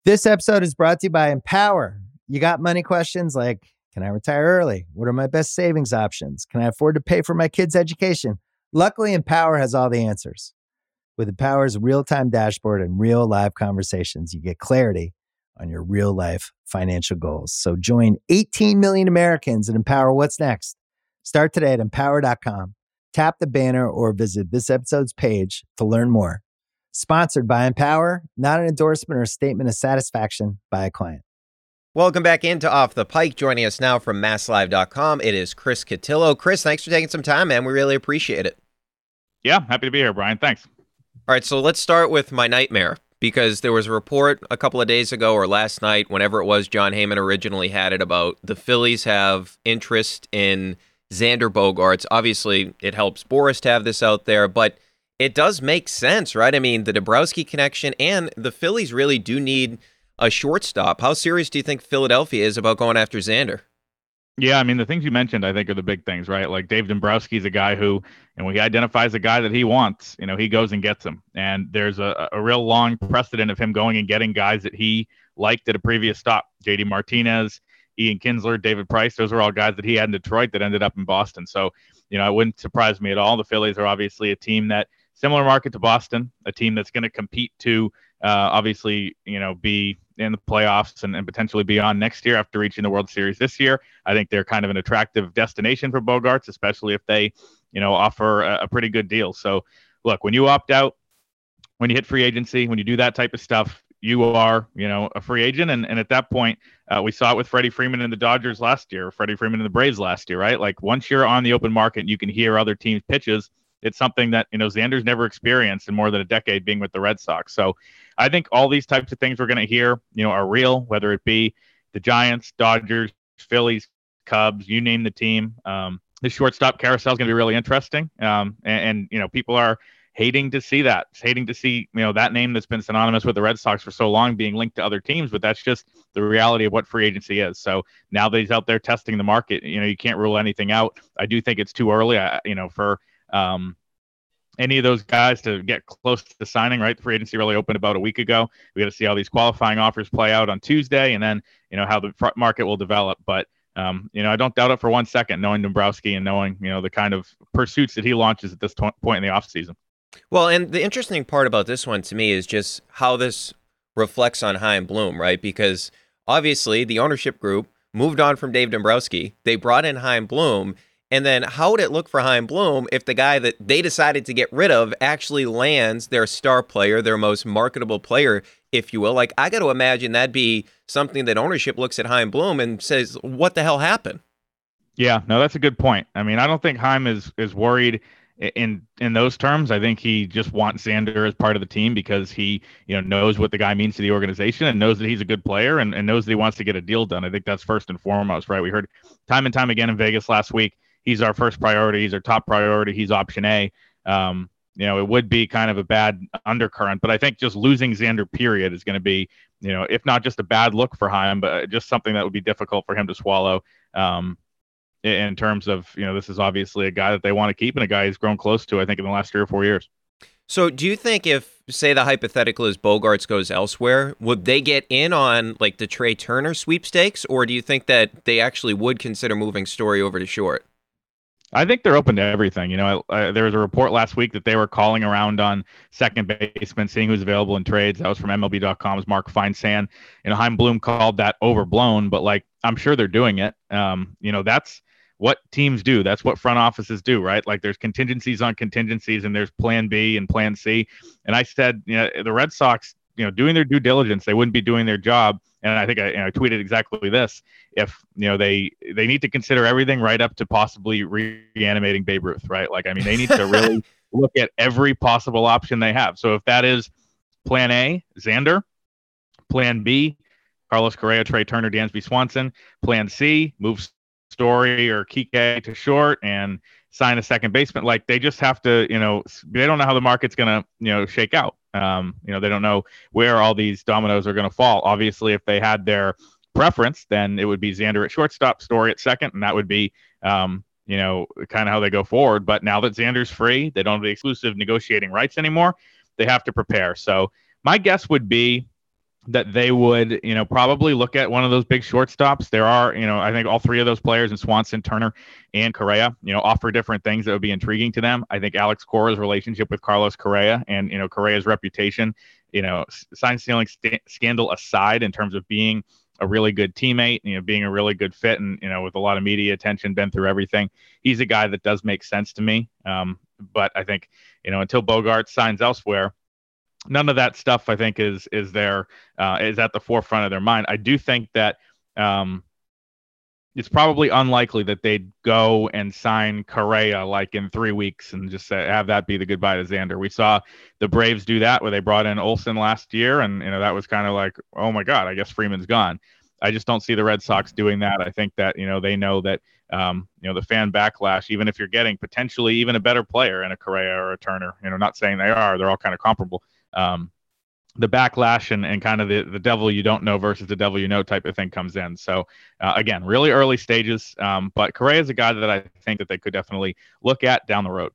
S4: This episode is brought to you by Empower. You got money questions like Can I retire early? What are my best savings options? Can I afford to pay for my kids' education? Luckily, Empower has all the answers. With Empower's real time dashboard and real live conversations, you get clarity on your real life financial goals. So join 18 million Americans and empower what's next. Start today at empower.com. Tap the banner or visit this episode's page to learn more. Sponsored by Empower, not an endorsement or a statement of satisfaction by a client.
S3: Welcome back into Off the Pike. Joining us now from MassLive.com, it is Chris Cotillo. Chris, thanks for taking some time, man. We really appreciate it.
S6: Yeah, happy to be here, Brian. Thanks.
S3: All right, so let's start with my nightmare because there was a report a couple of days ago or last night, whenever it was, Jon Heyman originally had it about the Phillies have interest in Xander Bogaerts. Obviously, it helps Boras to have this out there, but it does make sense, right? I mean, the Dombrowski connection and the Phillies really do need – a shortstop. How serious do you think Philadelphia is about going after Xander?
S6: Yeah, I mean the things you mentioned, I think, are the big things, right? Like Dave Dombrowski is a guy who, and when he identifies a guy that he wants, you know, he goes and gets him. And there's a, a real long precedent of him going and getting guys that he liked at a previous stop. JD Martinez, Ian Kinsler, David Price, those were all guys that he had in Detroit that ended up in Boston. So, you know, it wouldn't surprise me at all. The Phillies are obviously a team that similar market to Boston, a team that's going to compete to uh, obviously, you know, be in the playoffs and, and potentially beyond next year after reaching the World Series this year. I think they're kind of an attractive destination for Bogaerts, especially if they, you know, offer a, a pretty good deal. So, look, when you opt out, when you hit free agency, when you do that type of stuff, you are, you know, a free agent. And, and at that point, uh, we saw it with Freddie Freeman and the Dodgers last year, Freddie Freeman and the Braves last year, right? Like once you're on the open market, you can hear other teams' pitches it's something that you know Xander's never experienced in more than a decade being with the Red Sox. So I think all these types of things we're going to hear, you know, are real. Whether it be the Giants, Dodgers, Phillies, Cubs, you name the team. Um, the shortstop carousel is going to be really interesting, um, and, and you know people are hating to see that, hating to see you know that name that's been synonymous with the Red Sox for so long being linked to other teams. But that's just the reality of what free agency is. So now that he's out there testing the market, you know you can't rule anything out. I do think it's too early, I, you know, for um, any of those guys to get close to signing, right? The free agency really opened about a week ago. We got to see how these qualifying offers play out on Tuesday, and then you know how the market will develop. But um, you know, I don't doubt it for one second, knowing Dombrowski and knowing you know the kind of pursuits that he launches at this point in the offseason.
S3: Well, and the interesting part about this one to me is just how this reflects on Chaim Bloom, right? Because obviously the ownership group moved on from Dave Dombrowski. They brought in Chaim Bloom and then how would it look for Chaim Bloom if the guy that they decided to get rid of actually lands their star player, their most marketable player, if you will? Like, I got to imagine that'd be something that ownership looks at Chaim Bloom and says, what the hell happened?
S6: Yeah, no, that's a good point. I mean, I don't think Chaim is is worried in in those terms. I think he just wants Xander as part of the team because he, you know, knows what the guy means to the organization and knows that he's a good player and, and knows that he wants to get a deal done. I think that's first and foremost, right? We heard time and time again in Vegas last week he's our first priority. He's our top priority. He's option A. Um, you know, it would be kind of a bad undercurrent, but I think just losing Xander, period, is going to be, you know, if not just a bad look for him, but just something that would be difficult for him to swallow. Um, in terms of, you know, this is obviously a guy that they want to keep and a guy he's grown close to, I think, in the last three or four years.
S3: So, do you think if, say, the hypothetical is Bogaerts goes elsewhere, would they get in on like the Trea Turner sweepstakes, or do you think that they actually would consider moving Story over to short?
S6: I think they're open to everything. You know, I, I, there was a report last week that they were calling around on second baseman, seeing who's available in trades. That was from MLB.com's Mark Feinsand. You know, Chaim Bloom called that overblown, but like I'm sure they're doing it. Um, you know, that's what teams do. That's what front offices do, right? Like there's contingencies on contingencies, and there's Plan B and Plan C. And I said, you know, the Red Sox, you know, doing their due diligence, they wouldn't be doing their job and I think I, you know, I, tweeted exactly this. If you know they they need to consider everything right up to possibly reanimating Babe Ruth, right? Like I mean, they need to really look at every possible option they have. So if that is Plan A, Xander, Plan B, Carlos Correa, Trea Turner, Dansby Swanson, Plan C, move Story or Kike to short and sign a second baseman. Like they just have to, you know, they don't know how the market's gonna, you know, shake out. Um, you know, they don't know where all these dominoes are to fall. Obviously, if they had their preference, then it would be Xander at shortstop, Story at second, and that would be, um, you know, kind of how they go forward. But now that Xander's free, they don't have the exclusive negotiating rights anymore. They have to prepare. So my guess would be that they would, you know, probably look at one of those big shortstops. There are, you know, I think all three of those players in Swanson, Turner, and Correa, you know, offer different things that would be intriguing to them. I think Alex Cora's relationship with Carlos Correa and, you know, Correa's reputation, you know, sign stealing st- scandal aside in terms of being a really good teammate, you know, being a really good fit and, you know, with a lot of media attention, been through everything. He's a guy that does make sense to me. Um, but I think, you know, until Bogart signs elsewhere, none of that stuff I think is is there uh, is at the forefront of their mind. I do think that um, it's probably unlikely that they'd go and sign Correa like in three weeks and just say, have that be the goodbye to Xander. We saw the Braves do that where they brought in Olson last year, and you know that was kind of like, oh my God, I guess Freeman's gone. I just don't see the Red Sox doing that. I think that you know they know that um, you know the fan backlash. Even if you're getting potentially even a better player in a Correa or a Turner, you know, not saying they are, they're all kind of comparable. Um, the backlash and, and kind of the, the devil you don't know versus the devil you know type of thing comes in. So uh, again, really early stages. Um, but Correa is a guy that I think that they could definitely look at down the road.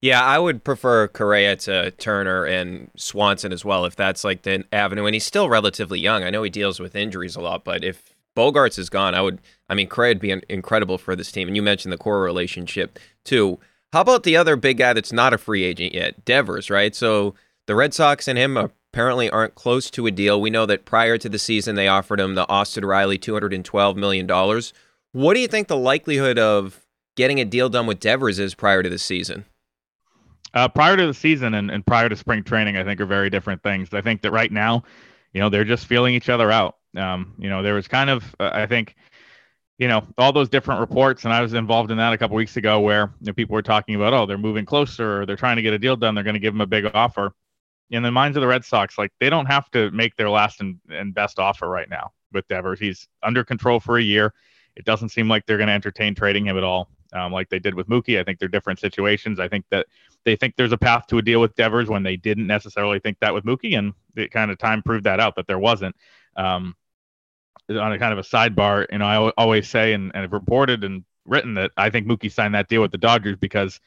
S3: Yeah, I would prefer Correa to Turner and Swanson as well, if that's like the avenue. And he's still relatively young. I know he deals with injuries a lot, but if Bogaerts is gone, I would. I mean, Correa would be incredible for this team. And you mentioned the Cora relationship too. How about the other big guy that's not a free agent yet, Devers? Right. So the Red Sox and him apparently aren't close to a deal. We know that prior to the season, they offered him the Austin Riley two hundred and twelve million dollars. What do you think the likelihood of getting a deal done with Devers is prior to the season?
S6: uh, prior to the season and, and prior to spring training, I think are very different things. I think that right now, you know, they're just feeling each other out. Um, you know, there was kind of, uh, I think, you know, all those different reports, and I was involved in that a couple weeks ago, where you know, people were talking about, oh, they're moving closer, or they're trying to get a deal done, they're going to give them a big offer. In the minds of the Red Sox, like they don't have to make their last and, and best offer right now with Devers. He's under control for a year. It doesn't seem like they're going to entertain trading him at all um, like they did with Mookie. I think they're different situations. I think that they think there's a path to a deal with Devers when they didn't necessarily think that with Mookie, and it kind of time proved that out that there wasn't. Um, on a kind of a sidebar, you know, I always say and, and have reported and written that I think Mookie signed that deal with the Dodgers because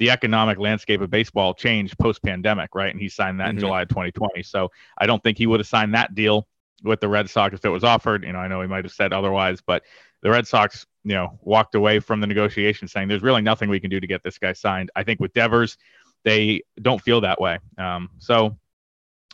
S6: the economic landscape of baseball changed post pandemic, right? And he signed that mm-hmm. in July of 2020. So I don't think he would have signed that deal with the Red Sox if it was offered. You know, I know he might have said otherwise, but the Red Sox, you know, walked away from the negotiation saying there's really nothing we can do to get this guy signed. I think with Devers, they don't feel that way. Um, so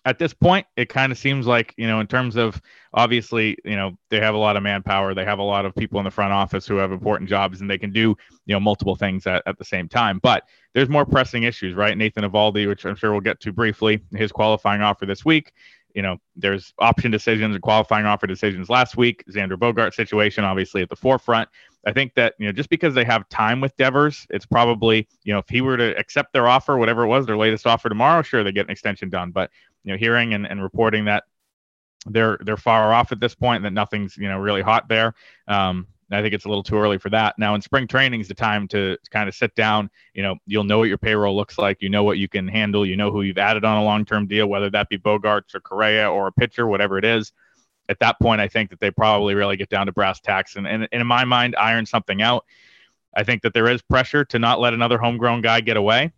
S6: at this point, it kind of seems like, you know, in terms of obviously, you know, they have a lot of manpower. They have a lot of people in the front office who have important jobs and they can do, you know, multiple things at, at the same time. But there's more pressing issues, right? Nathan Eovaldi, which I'm sure we'll get to briefly, his qualifying offer this week you know, there's option decisions and qualifying offer decisions last week. Xander Bogart situation, obviously at the forefront. I think that you know just because they have time with Devers, it's probably you know if he were to accept their offer, whatever it was, their latest offer tomorrow, sure they get an extension done. But you know, hearing and, and reporting that they're they're far off at this point, that nothing's you know really hot there. Um, I think it's a little too early for that. Now, in spring training is the time to, to, kind of sit down. You know, you'll know what your payroll looks like. You know what you can handle. You know who you've added on a long term deal, whether that be Bogaerts or Correa or a pitcher, whatever it is. At that point, I think that they probably really get down to brass tacks and, and, and in my mind, iron something out. I think that there is pressure to not let another homegrown guy get away.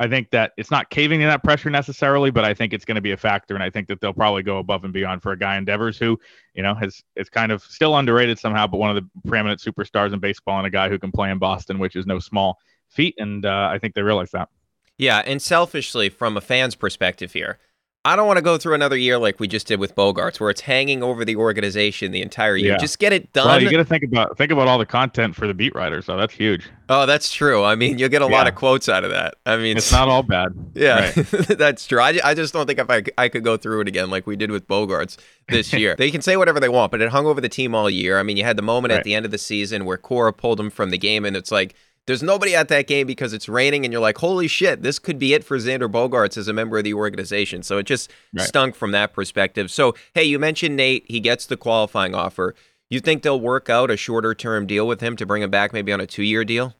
S6: I think that it's not caving in that pressure necessarily, but I think it's going to be a factor, and I think that they'll probably go above and beyond for a guy in Devers who, you know, has is kind of still underrated somehow, but one of the preeminent superstars in baseball and a guy who can play in Boston, which is no small feat, and uh, I think they realize that.
S3: Yeah, and selfishly, from a fan's perspective here, I don't want to go through another year like we just did with Bogaerts, where it's hanging over the organization the entire year. Yeah. Just get it done.
S6: Well, you got to think about think about all the content for the beat writers. So that's huge.
S3: Oh, that's true. I mean, you'll get a yeah. lot of quotes out of that. I mean,
S6: it's not all bad.
S3: Yeah, right. that's true. I, I just don't think if I, I could go through it again like we did with Bogaerts this year. they can say whatever they want, but it hung over the team all year. I mean, you had the moment right. at the end of the season where Cora pulled him from the game, and it's like there's nobody at that game because it's raining, and you're like, holy shit, this could be it for Xander Bogaerts as a member of the organization. So it just right. stunk from that perspective. So, hey, you mentioned Nate. He gets the qualifying offer. You think they'll work out a shorter term deal with him to bring him back maybe on a two year deal?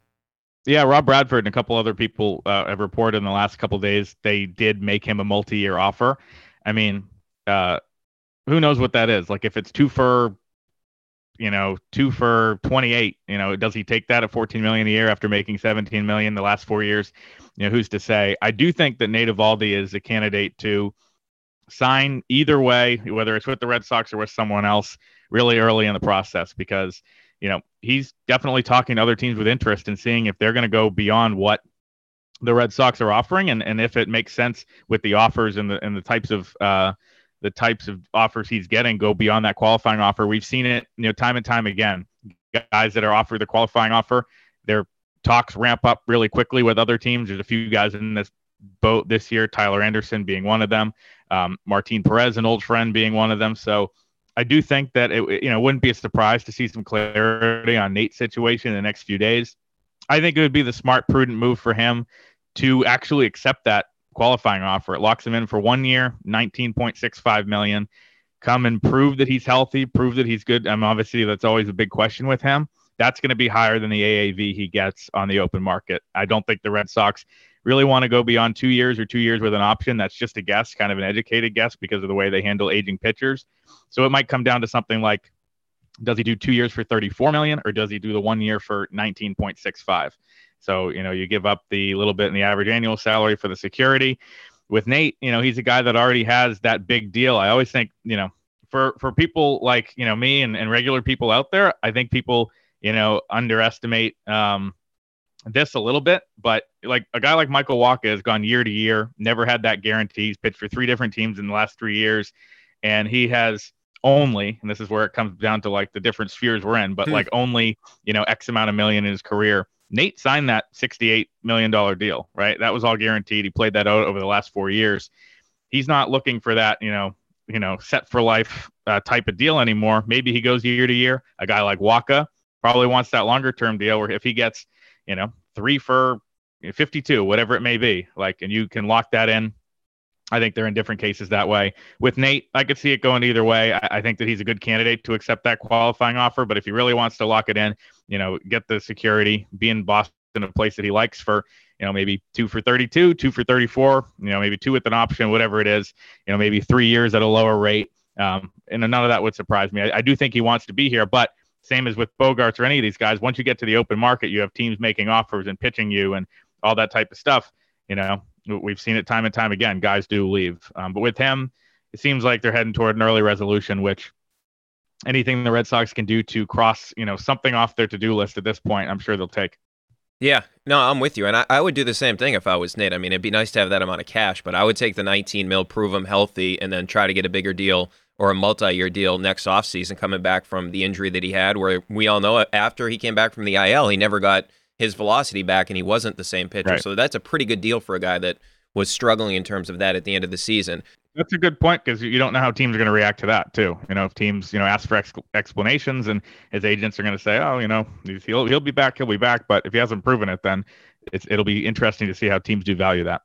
S6: Yeah, Rob Bradford and a couple other people uh, have reported in the last couple days they did make him a multi year offer. I mean, uh, who knows what that is? Like if it's two for you know, two for 28. You know, does he take that at 14 million a year after making 17 million the last four years? You know, who's to say? I do think that Nate Eovaldi is a candidate to sign either way, whether it's with the Red Sox or with someone else, really early in the process because you know he's definitely talking to other teams with interest and seeing if they're going to go beyond what the Red Sox are offering and, and if it makes sense with the offers and the and the types of uh, the types of offers he's getting go beyond that qualifying offer. We've seen it, you know, time and time again. Guys that are offered the qualifying offer, their talks ramp up really quickly with other teams. There's a few guys in this boat this year, Tyler Anderson being one of them, um, Martin Perez, an old friend, being one of them. So I do think that it, you know, wouldn't be a surprise to see some clarity on Nate's situation in the next few days. I think it would be the smart, prudent move for him to actually accept that qualifying offer. It locks him in for one year, 19.65 million. Come and prove that he's healthy, prove that he's good. I mean, obviously that's always a big question with him. That's going to be higher than the AAV he gets on the open market. I don't think the Red Sox really want to go beyond two years or two years with an option, that's just a guess, kind of an educated guess because of the way they handle aging pitchers. So it might come down to something like does he do two years for 34 million or does he do the one year for 19.65? So, you know, you give up the little bit in the average annual salary for the security. With Nate, you know, he's a guy that already has that big deal. I always think, you know, for for people like, you know, me and, and regular people out there, I think people, you know, underestimate um this a little bit, but like a guy like Michael Wacha has gone year to year, never had that guarantee. He's pitched for three different teams in the last three years, and he has only, and this is where it comes down to like the different spheres we're in, but hmm. like only, you know, X amount of million in his career. Nate signed that $68 million deal, right? That was all guaranteed. He played that out over the last four years. He's not looking for that, you know, you know, set for life uh, type of deal anymore. Maybe he goes year to year. A guy like Wacha probably wants that longer term deal where if he gets you know, three for 52, whatever it may be. Like, and you can lock that in. I think they're in different cases that way. With Nate, I could see it going either way. I, I, think that he's a good candidate to accept that qualifying offer. But if he really wants to lock it in, you know, get the security, be in Boston, a place that he likes for, you know, maybe two for 32, two for 34, you know, maybe two with an option, whatever it is, you know, maybe three years at a lower rate. Um, and none of that would surprise me. I, I do think he wants to be here, but same as with Bogaerts or any of these guys. Once you get to the open market, you have teams making offers and pitching you and all that type of stuff. You know, we've seen it time and time again. Guys do leave, um, but with him, it seems like they're heading toward an early resolution, which anything the Red Sox can do to cross, you know, something off their to-do list at this point, I'm sure they'll take.
S3: Yeah, no, I'm with you, and I, I, would do the same thing if I was Nate. I mean, it'd be nice to have that amount of cash, but I would take the 19 mil, prove him healthy, and then try to get a bigger deal or a multi-year deal next offseason coming back from the injury that he had where we all know after he came back from the IL he never got his velocity back and he wasn't the same pitcher. Right. So that's a pretty good deal for a guy that was struggling in terms of that at the end of the season.
S6: That's a good point because you don't know how teams are going to react to that too. You know, if teams you know ask for ex- explanations and his agents are going to say, "Oh, you know, he'll he'll be back, he'll be back," but if he hasn't proven it, then it's, it'll be interesting to see how teams do value that.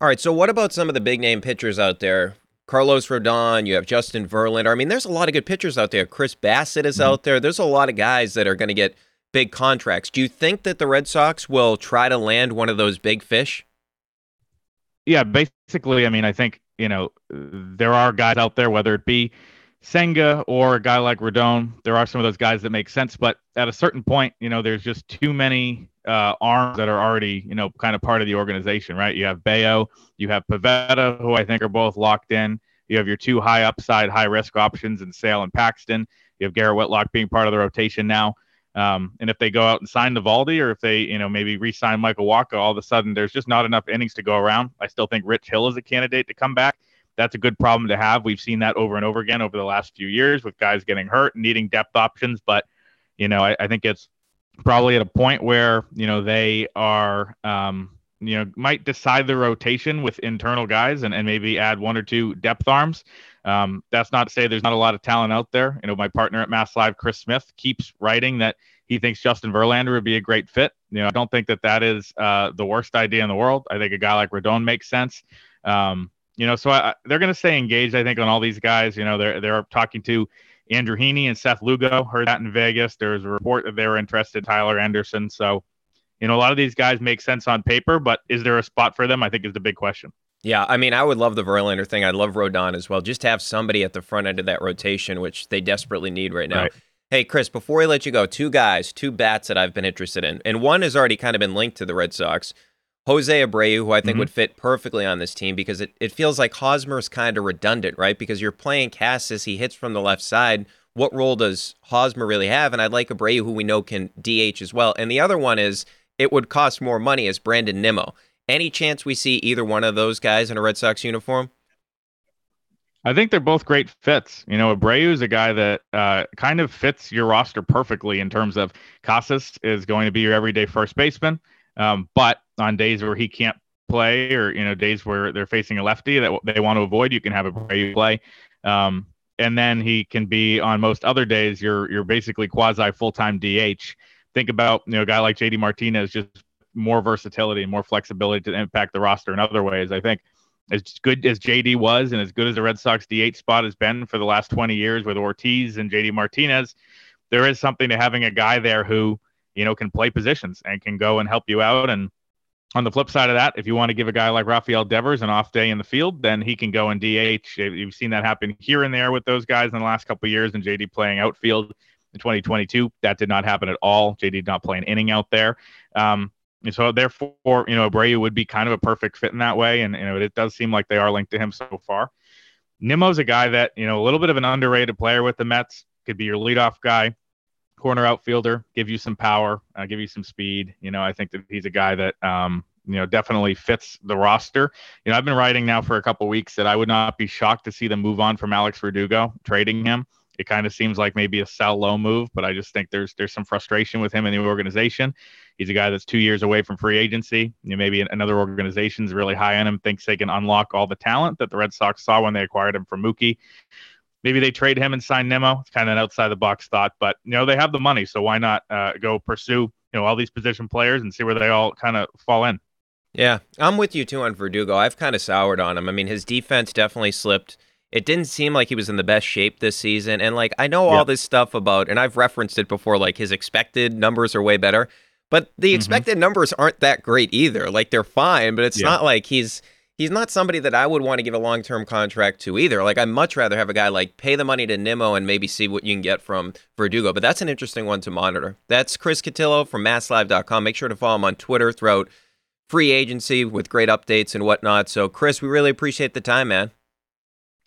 S3: All right. So, what about some of the big name pitchers out there Carlos Rodon, you have Justin Verlander. I mean, there's a lot of good pitchers out there. Chris Bassitt is mm-hmm. out there. There's a lot of guys that are going to get big contracts. Do you think that the Red Sox will try to land one of those big fish?
S6: Yeah, basically, I mean, I think, you know, there are guys out there, whether it be Senga or a guy like Rodon, there are some of those guys that make sense. But at a certain point, you know, there's just too many uh, arms that are already, you know, kind of part of the organization, right? You have Bello, you have Pivetta, who I think are both locked in. You have your two high upside, high risk options in Sale and Paxton. You have Garrett Whitlock being part of the rotation now. Um, and if they go out and sign Eovaldi, or if they, you know, maybe re-sign Michael Wacha, all of a sudden there's just not enough innings to go around. I still think Rich Hill is a candidate to come back that's a good problem to have. We've seen that over and over again over the last few years with guys getting hurt, needing depth options. But, you know, I, I think it's probably at a point where, you know, they are, um, you know, might decide the rotation with internal guys and, and maybe add one or two depth arms. Um, that's not to say there's not a lot of talent out there. You know, my partner at Mass Live, Chris Smith, keeps writing that he thinks Justin Verlander would be a great fit. You know, I don't think that that is uh, the worst idea in the world. I think a guy like Rodon makes sense. Um, you know, so I, they're going to stay engaged. I think on all these guys. You know, they're they're talking to Andrew Heaney and Seth Lugo. Heard that in Vegas. There was a report that they were interested. Tyler Anderson. So, you know, a lot of these guys make sense on paper, but is there a spot for them? I think is the big question.
S3: Yeah, I mean, I would love the Verlander thing. I'd love Rodon as well. Just have somebody at the front end of that rotation, which they desperately need right now. Right. Hey, Chris, before we let you go, two guys, two bats that I've been interested in, and one has already kind of been linked to the Red Sox. Jose Abreu, who I think mm-hmm. would fit perfectly on this team because it, it feels like Hosmer is kind of redundant, right? Because you're playing Casas, he hits from the left side. What role does Hosmer really have? And I'd like Abreu, who we know can DH as well. And the other one is it would cost more money as Brandon Nimmo. Any chance we see either one of those guys in a Red Sox uniform?
S6: I think they're both great fits. You know, Abreu is a guy that uh, kind of fits your roster perfectly in terms of Casas is going to be your everyday first baseman. Um, but on days where he can't play, or you know, days where they're facing a lefty that they want to avoid, you can have a play. Um, and then he can be on most other days. You're you're basically quasi full time DH. Think about you know a guy like JD Martinez, just more versatility and more flexibility to impact the roster in other ways. I think as good as JD was and as good as the Red Sox DH spot has been for the last 20 years with Ortiz and JD Martinez, there is something to having a guy there who you know, can play positions and can go and help you out. And on the flip side of that, if you want to give a guy like Rafael Devers an off day in the field, then he can go in DH. You've seen that happen here and there with those guys in the last couple years, and JD playing outfield in 2022. That did not happen at all. JD did not play an inning out there. Um, and so therefore, you know, Abreu would be kind of a perfect fit in that way. And, you know, it does seem like they are linked to him so far. Nimmo's a guy that, you know, a little bit of an underrated player with the Mets, could be your leadoff guy, corner outfielder, give you some power, uh, give you some speed. You know, I think that he's a guy that, um, you know, definitely fits the roster. You know, I've been writing now for a couple weeks that I would not be shocked to see them move on from Alex Verdugo, trading him. It kind of seems like maybe a sell low move, but I just think there's there's some frustration with him in the organization. He's a guy that's two years away from free agency. You know, maybe another organization's really high on him, thinks they can unlock all the talent that the Red Sox saw when they acquired him from Mookie. Maybe they trade him and sign Nimmo. It's kind of an outside the box thought, but you know they have the money, so why not uh, go pursue you know all these position players and see where they all kind of fall in.
S3: Yeah, I'm with you too on Verdugo. I've kind of soured on him. I mean, his defense definitely slipped it didn't seem like he was in the best shape this season. And like I know all this stuff about, and I've referenced it before, like his expected numbers are way better, but the mm-hmm. expected mm-hmm. numbers aren't that great either. Like they're fine, but it's yeah. not like he's he's not somebody that I would want to give a long term contract to either. Like I'd much rather have a guy like pay the money to Nimmo and maybe see what you can get from Verdugo. But that's an interesting one to monitor. That's Chris Cotillo from MassLive.com. Make sure to follow him on Twitter throughout free agency with great updates and whatnot. So Chris, we really appreciate the time, man.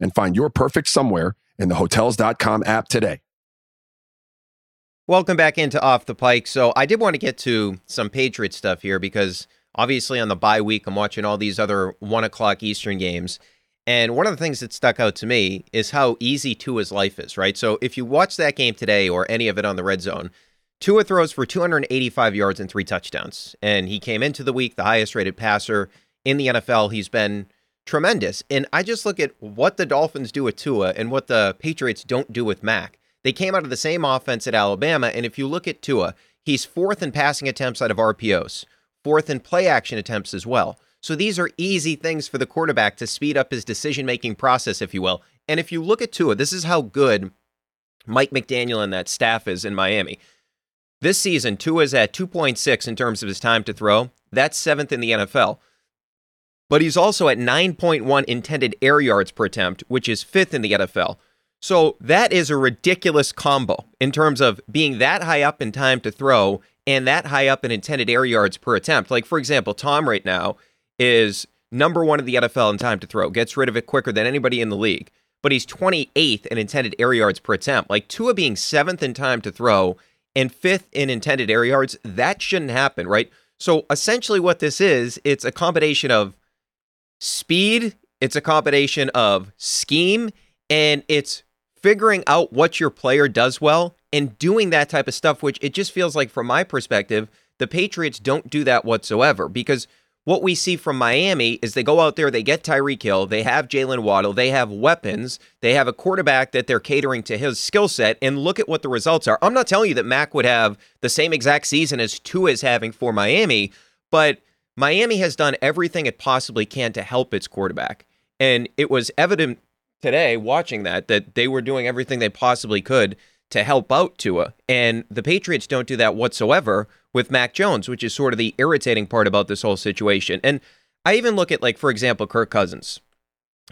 S1: and find your perfect somewhere in the hotels.com app today.
S3: Welcome back into Off the Pike. So I did want to get to some Patriot stuff here because obviously on the bye week, I'm watching all these other one o'clock Eastern games. And one of the things that stuck out to me is how easy Tua's life is, right? So if you watch that game today or any of it on the red zone, Tua throws for 285 yards and three touchdowns. And he came into the week the highest rated passer in the NFL. He's been tremendous. And I just look at what the Dolphins do with Tua and what the Patriots don't do with Mac. They came out of the same offense at Alabama, and if you look at Tua, he's fourth in passing attempts out of RPOs, fourth in play action attempts as well. So these are easy things for the quarterback to speed up his decision making process, if you will. And if you look at Tua, this is how good Mike McDaniel and that staff is in Miami. This season, Tua is at 2.6 in terms of his time to throw. That's seventh in the NFL but he's also at 9.1 intended air yards per attempt, which is fifth in the NFL. So that is a ridiculous combo in terms of being that high up in time to throw and that high up in intended air yards per attempt. Like, for example, Tom right now is number one in the NFL in time to throw, gets rid of it quicker than anybody in the league, but he's 28th in intended air yards per attempt. Like, Tua being seventh in time to throw and fifth in intended air yards, that shouldn't happen, right? So essentially, what this is, it's a combination of speed, it's a combination of scheme, and it's figuring out what your player does well and doing that type of stuff, which it just feels like, from my perspective, the Patriots don't do that whatsoever because what we see from Miami is they go out there, they get Tyreek Hill, they have Jaylen Waddle, they have weapons, they have a quarterback that they're catering to his skill set, and look at what the results are. I'm not telling you that Mac would have the same exact season as Tua is having for Miami, but Miami has done everything it possibly can to help its quarterback. And it was evident today watching that that they were doing everything they possibly could to help out Tua. And the Patriots don't do that whatsoever with Mac Jones, which is sort of the irritating part about this whole situation. And I even look at like for example Kirk Cousins.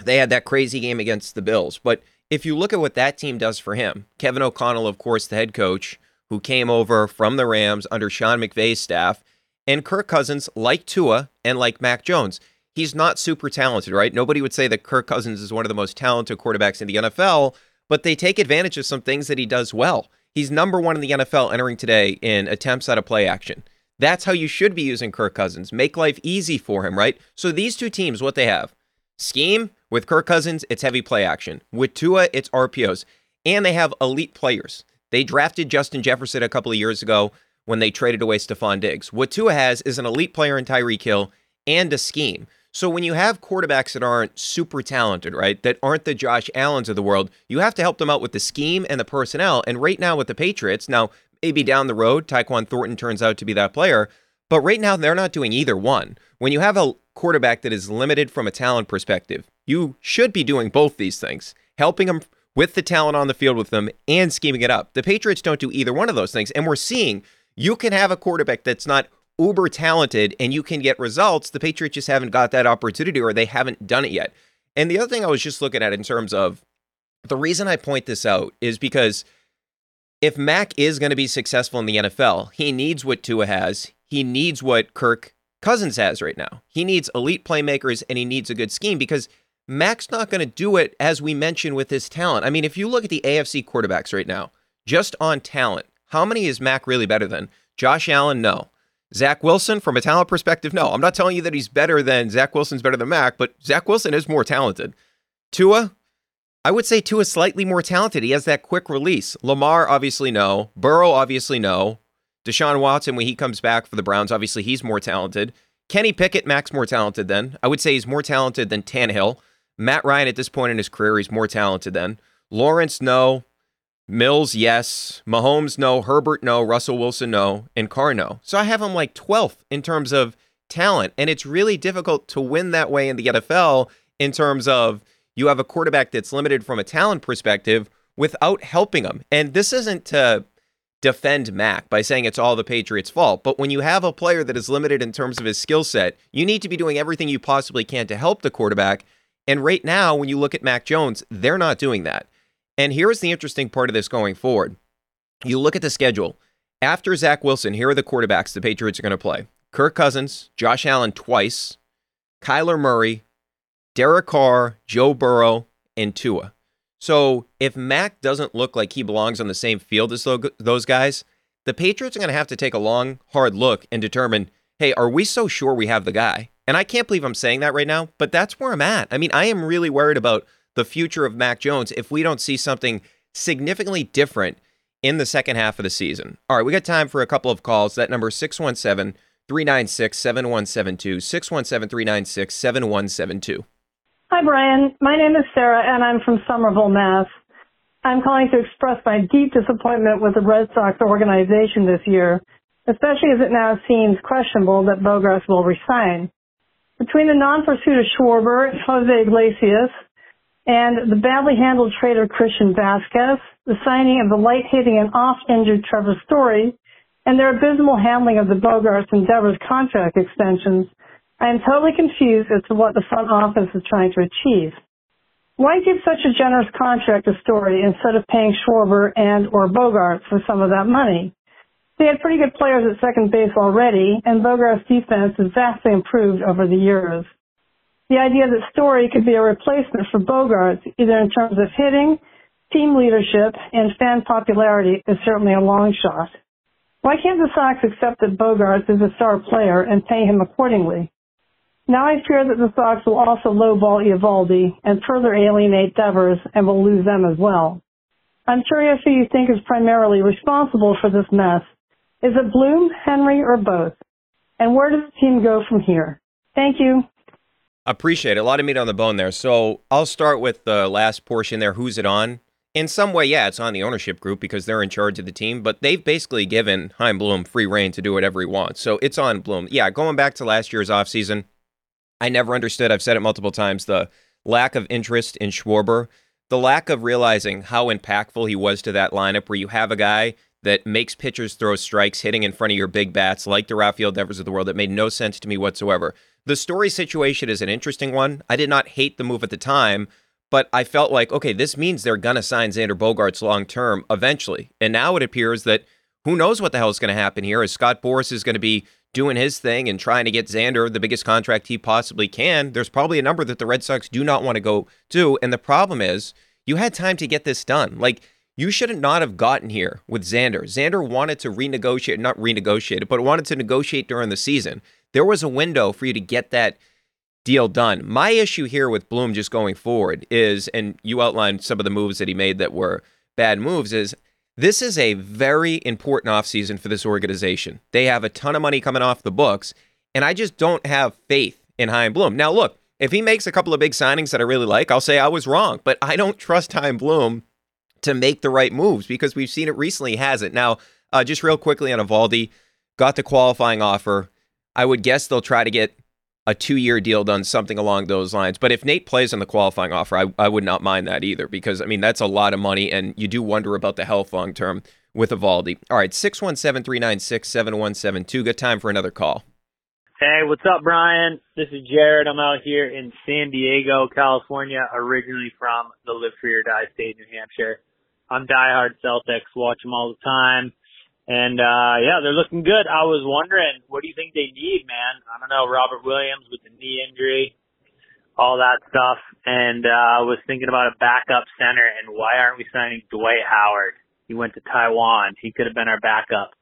S3: They had that crazy game against the Bills, but if you look at what that team does for him, Kevin O'Connell, of course, the head coach, who came over from the Rams under Sean McVay's staff, And Kirk Cousins, like Tua and like Mac Jones, he's not super talented, right? Nobody would say that Kirk Cousins is one of the most talented quarterbacks in the NFL, but they take advantage of some things that he does well. He's number one in the NFL entering today in attempts out of play action. That's how you should be using Kirk Cousins. Make life easy for him, right? So these two teams, what they have scheme with Kirk Cousins, it's heavy play action. With Tua, it's RPOs. And they have elite players. They drafted Justin Jefferson a couple of years ago when they traded away Stefon Diggs. What Tua has is an elite player in Tyreek Hill and a scheme. So when you have quarterbacks that aren't super talented, right, that aren't the Josh Allens of the world, you have to help them out with the scheme and the personnel. And right now with the Patriots, now maybe down the road, Tyquan Thornton turns out to be that player. But right now, they're not doing either one. When you have a quarterback that is limited from a talent perspective, you should be doing both these things, helping them with the talent on the field with them and scheming it up. The Patriots don't do either one of those things. And we're seeing you can have a quarterback that's not uber talented and you can get results. The Patriots just haven't got that opportunity or they haven't done it yet. And the other thing I was just looking at in terms of the reason I point this out is because if Mac is going to be successful in the NFL, he needs what Tua has. He needs what Kirk Cousins has right now. He needs elite playmakers and he needs a good scheme because Mac's not going to do it as we mentioned with his talent. I mean, if you look at the AFC quarterbacks right now, just on talent, how many is Mac really better than? Josh Allen, no. Zach Wilson, from a talent perspective, no. I'm not telling you that he's better than Zach Wilson's better than Mac, but Zach Wilson is more talented. Tua, I would say Tua slightly more talented. He has that quick release. Lamar, obviously, no. Burrow, obviously, no. Deshaun Watson, when he comes back for the Browns, obviously he's more talented. Kenny Pickett, Mac's more talented than. I would say he's more talented than Tannehill. Matt Ryan, at this point in his career, he's more talented than. Lawrence, no. Mills, yes. Mahomes, no. Herbert, no. Russell Wilson, no. And Carr, no. So I have him like 12th in terms of talent. And it's really difficult to win that way in the NFL in terms of you have a quarterback that's limited from a talent perspective without helping him. And this isn't to defend Mac by saying it's all the Patriots' fault, but when you have a player that is limited in terms of his skill set, you need to be doing everything you possibly can to help the quarterback. And right now, when you look at Mac Jones, they're not doing that. And here's the interesting part of this going forward. You look at the schedule. After Zach Wilson, here are the quarterbacks the Patriots are going to play Kirk Cousins, Josh Allen twice, Kyler Murray, Derek Carr, Joe Burrow, and Tua. So if Mac doesn't look like he belongs on the same field as those guys, the Patriots are going to have to take a long, hard look and determine hey, are we so sure we have the guy? And I can't believe I'm saying that right now, but that's where I'm at. I mean, I am really worried about the future of Mac Jones if we don't see something significantly different in the second half of the season. All right, we got time for a couple of calls. That number 617 396 7172. 617 396 7172.
S7: Hi, Brian. My name is Sarah, and I'm from Somerville, Mass. I'm calling to express my deep disappointment with the Red Sox organization this year, especially as it now seems questionable that Bogaerts will resign. Between the non-pursuit of Schwarber, and Jose Iglesias, and the badly handled trade of Christian Vasquez, the signing of the light-hitting and oft-injured Trevor Story, and their abysmal handling of the Bogaerts and Devers contract extensions, I am totally confused as to what the front office is trying to achieve. Why give such a generous contract to Story instead of paying Schwarber and or Bogart for some of that money? They had pretty good players at second base already, and Bogart's defense has vastly improved over the years. The idea that Story could be a replacement for Bogaerts, either in terms of hitting, team leadership, and fan popularity, is certainly a long shot. Why can't the Sox accept that Bogaerts is a star player and pay him accordingly? Now I fear that the Sox will also lowball Eovaldi and further alienate Devers and will lose them as well. I'm curious who you think is primarily responsible for this mess. Is it Bloom, Henry, or both? And where does the team go from here? Thank you.
S3: Appreciate it. A lot of meat on the bone there. So I'll start with the last portion there. Who's it on? In some way, yeah, it's on the ownership group because they're in charge of the team, but they've basically given Chaim Bloom free reign to do whatever he wants. So it's on Bloom. Yeah, going back to last year's offseason, I never understood, I've said it multiple times, the lack of interest in Schwarber, the lack of realizing how impactful he was to that lineup where you have a guy that makes pitchers throw strikes hitting in front of your big bats like the Rafael Devers of the world. That made no sense to me whatsoever. The story situation is an interesting one. I did not hate the move at the time, but I felt like, okay, this means they're going to sign Xander Bogaerts long term eventually. And now it appears that who knows what the hell is going to happen here as Scott Boras is going to be doing his thing and trying to get Xander the biggest contract he possibly can, there's probably a number that the Red Sox do not want to go to. And the problem is, you had time to get this done. Like, you should not have gotten here with Xander. Xander wanted to renegotiate, not renegotiate it, but wanted to negotiate during the season. There was a window for you to get that deal done. My issue here with Bloom just going forward is, and you outlined some of the moves that he made that were bad moves, is this is a very important offseason for this organization. They have a ton of money coming off the books, and I just don't have faith in Chaim Bloom. Now, look, if he makes a couple of big signings that I really like, I'll say I was wrong, but I don't trust Chaim Bloom to make the right moves because we've seen it recently, hasn't. Now, uh, just real quickly on Eovaldi, got the qualifying offer. I would guess they'll try to get a two year deal done, something along those lines. But if Nate plays on the qualifying offer, I, I would not mind that either because, I mean, that's a lot of money and you do wonder about the health long term with Eovaldi. All right, 617 396 7172. Good time for another call.
S8: Hey, what's up, Brian? This is Jared. I'm out here in San Diego, California, originally from the Live Free or Die state, New Hampshire. I'm diehard Celtics, watch them all the time. And, uh, yeah, they're looking good. I was wondering, what do you think they need, man? I don't know, Robert Williams with the knee injury, all that stuff. And, uh, I was thinking about a backup center and why aren't we signing Dwight Howard? He went to Taiwan. He could have been our backup.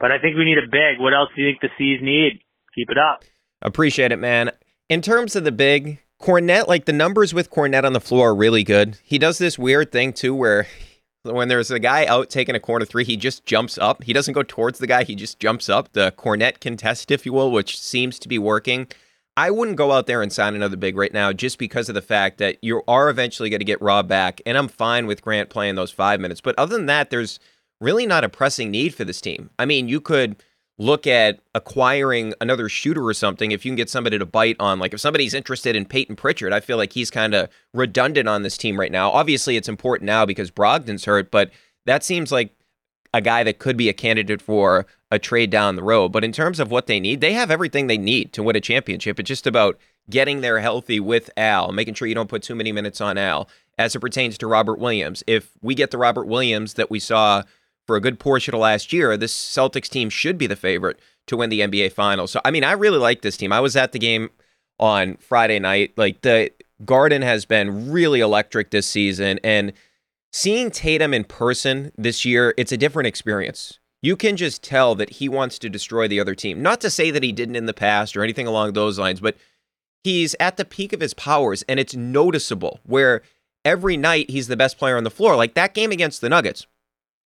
S8: But I think we need a big. What else do you think the C's need? Keep it up.
S3: Appreciate it, man. In terms of the big, Kornet, like the numbers with Kornet on the floor are really good. He does this weird thing too where when there's a guy out taking a corner three, he just jumps up. He doesn't go towards the guy, he just jumps up. The Kornet contest, if you will, which seems to be working. I wouldn't go out there and sign another big right now just because of the fact that you are eventually going to get Rob back. And I'm fine with Grant playing those five minutes. But other than that, there's really not a pressing need for this team. I mean, you could look at acquiring another shooter or something if you can get somebody to bite on like if somebody's interested in Payton Pritchard I feel like he's kind of redundant on this team right now. Obviously it's important now because Brogdon's hurt but that seems like a guy that could be a candidate for a trade down the road. But in terms of what they need they have everything they need to win a championship. It's just about getting there healthy with Al making sure you don't put too many minutes on Al. As it pertains to Robert Williams if we get the Robert Williams that we saw for a good portion of last year, this Celtics team should be the favorite to win the NBA Finals. So, I mean, I really like this team. I was at the game on Friday night. Like, the Garden has been really electric this season. And seeing Tatum in person this year, it's a different experience. You can just tell that he wants to destroy the other team. Not to say that he didn't in the past or anything along those lines, but he's at the peak of his powers and it's noticeable where every night he's the best player on the floor. Like that game against the Nuggets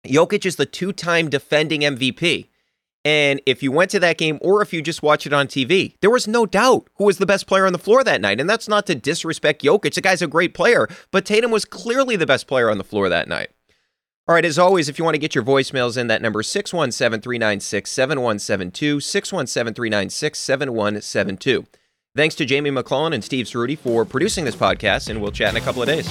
S3: Jokic is the two time defending MVP. And if you went to that game or if you just watch it on TV, there was no doubt who was the best player on the floor that night. And that's not to disrespect Jokic. The guy's a great player, but Tatum was clearly the best player on the floor that night. All right, as always, if you want to get your voicemails in, that number 617 396 7172, 617 396 7172. Thanks to Jamie McClellan and Steve Ceruti for producing this podcast, and we'll chat in a couple of days.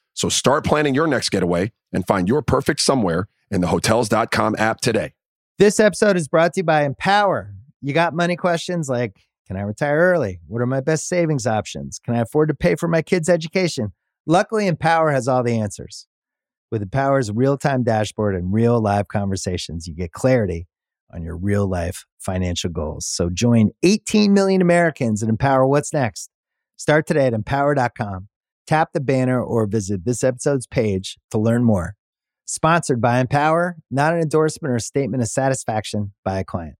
S1: So start planning your next getaway and find your perfect somewhere in the hotels.com app today.
S4: This episode is brought to you by Empower. You got money questions like Can I retire early? What are my best savings options? Can I afford to pay for my kids' education? Luckily, Empower has all the answers. With Empower's real time dashboard and real live conversations, you get clarity on your real life financial goals. So join 18 million Americans and empower what's next. Start today at empower.com Tap the banner or visit this episode's page to learn more. Sponsored by Empower, not an endorsement or statement of satisfaction by a client.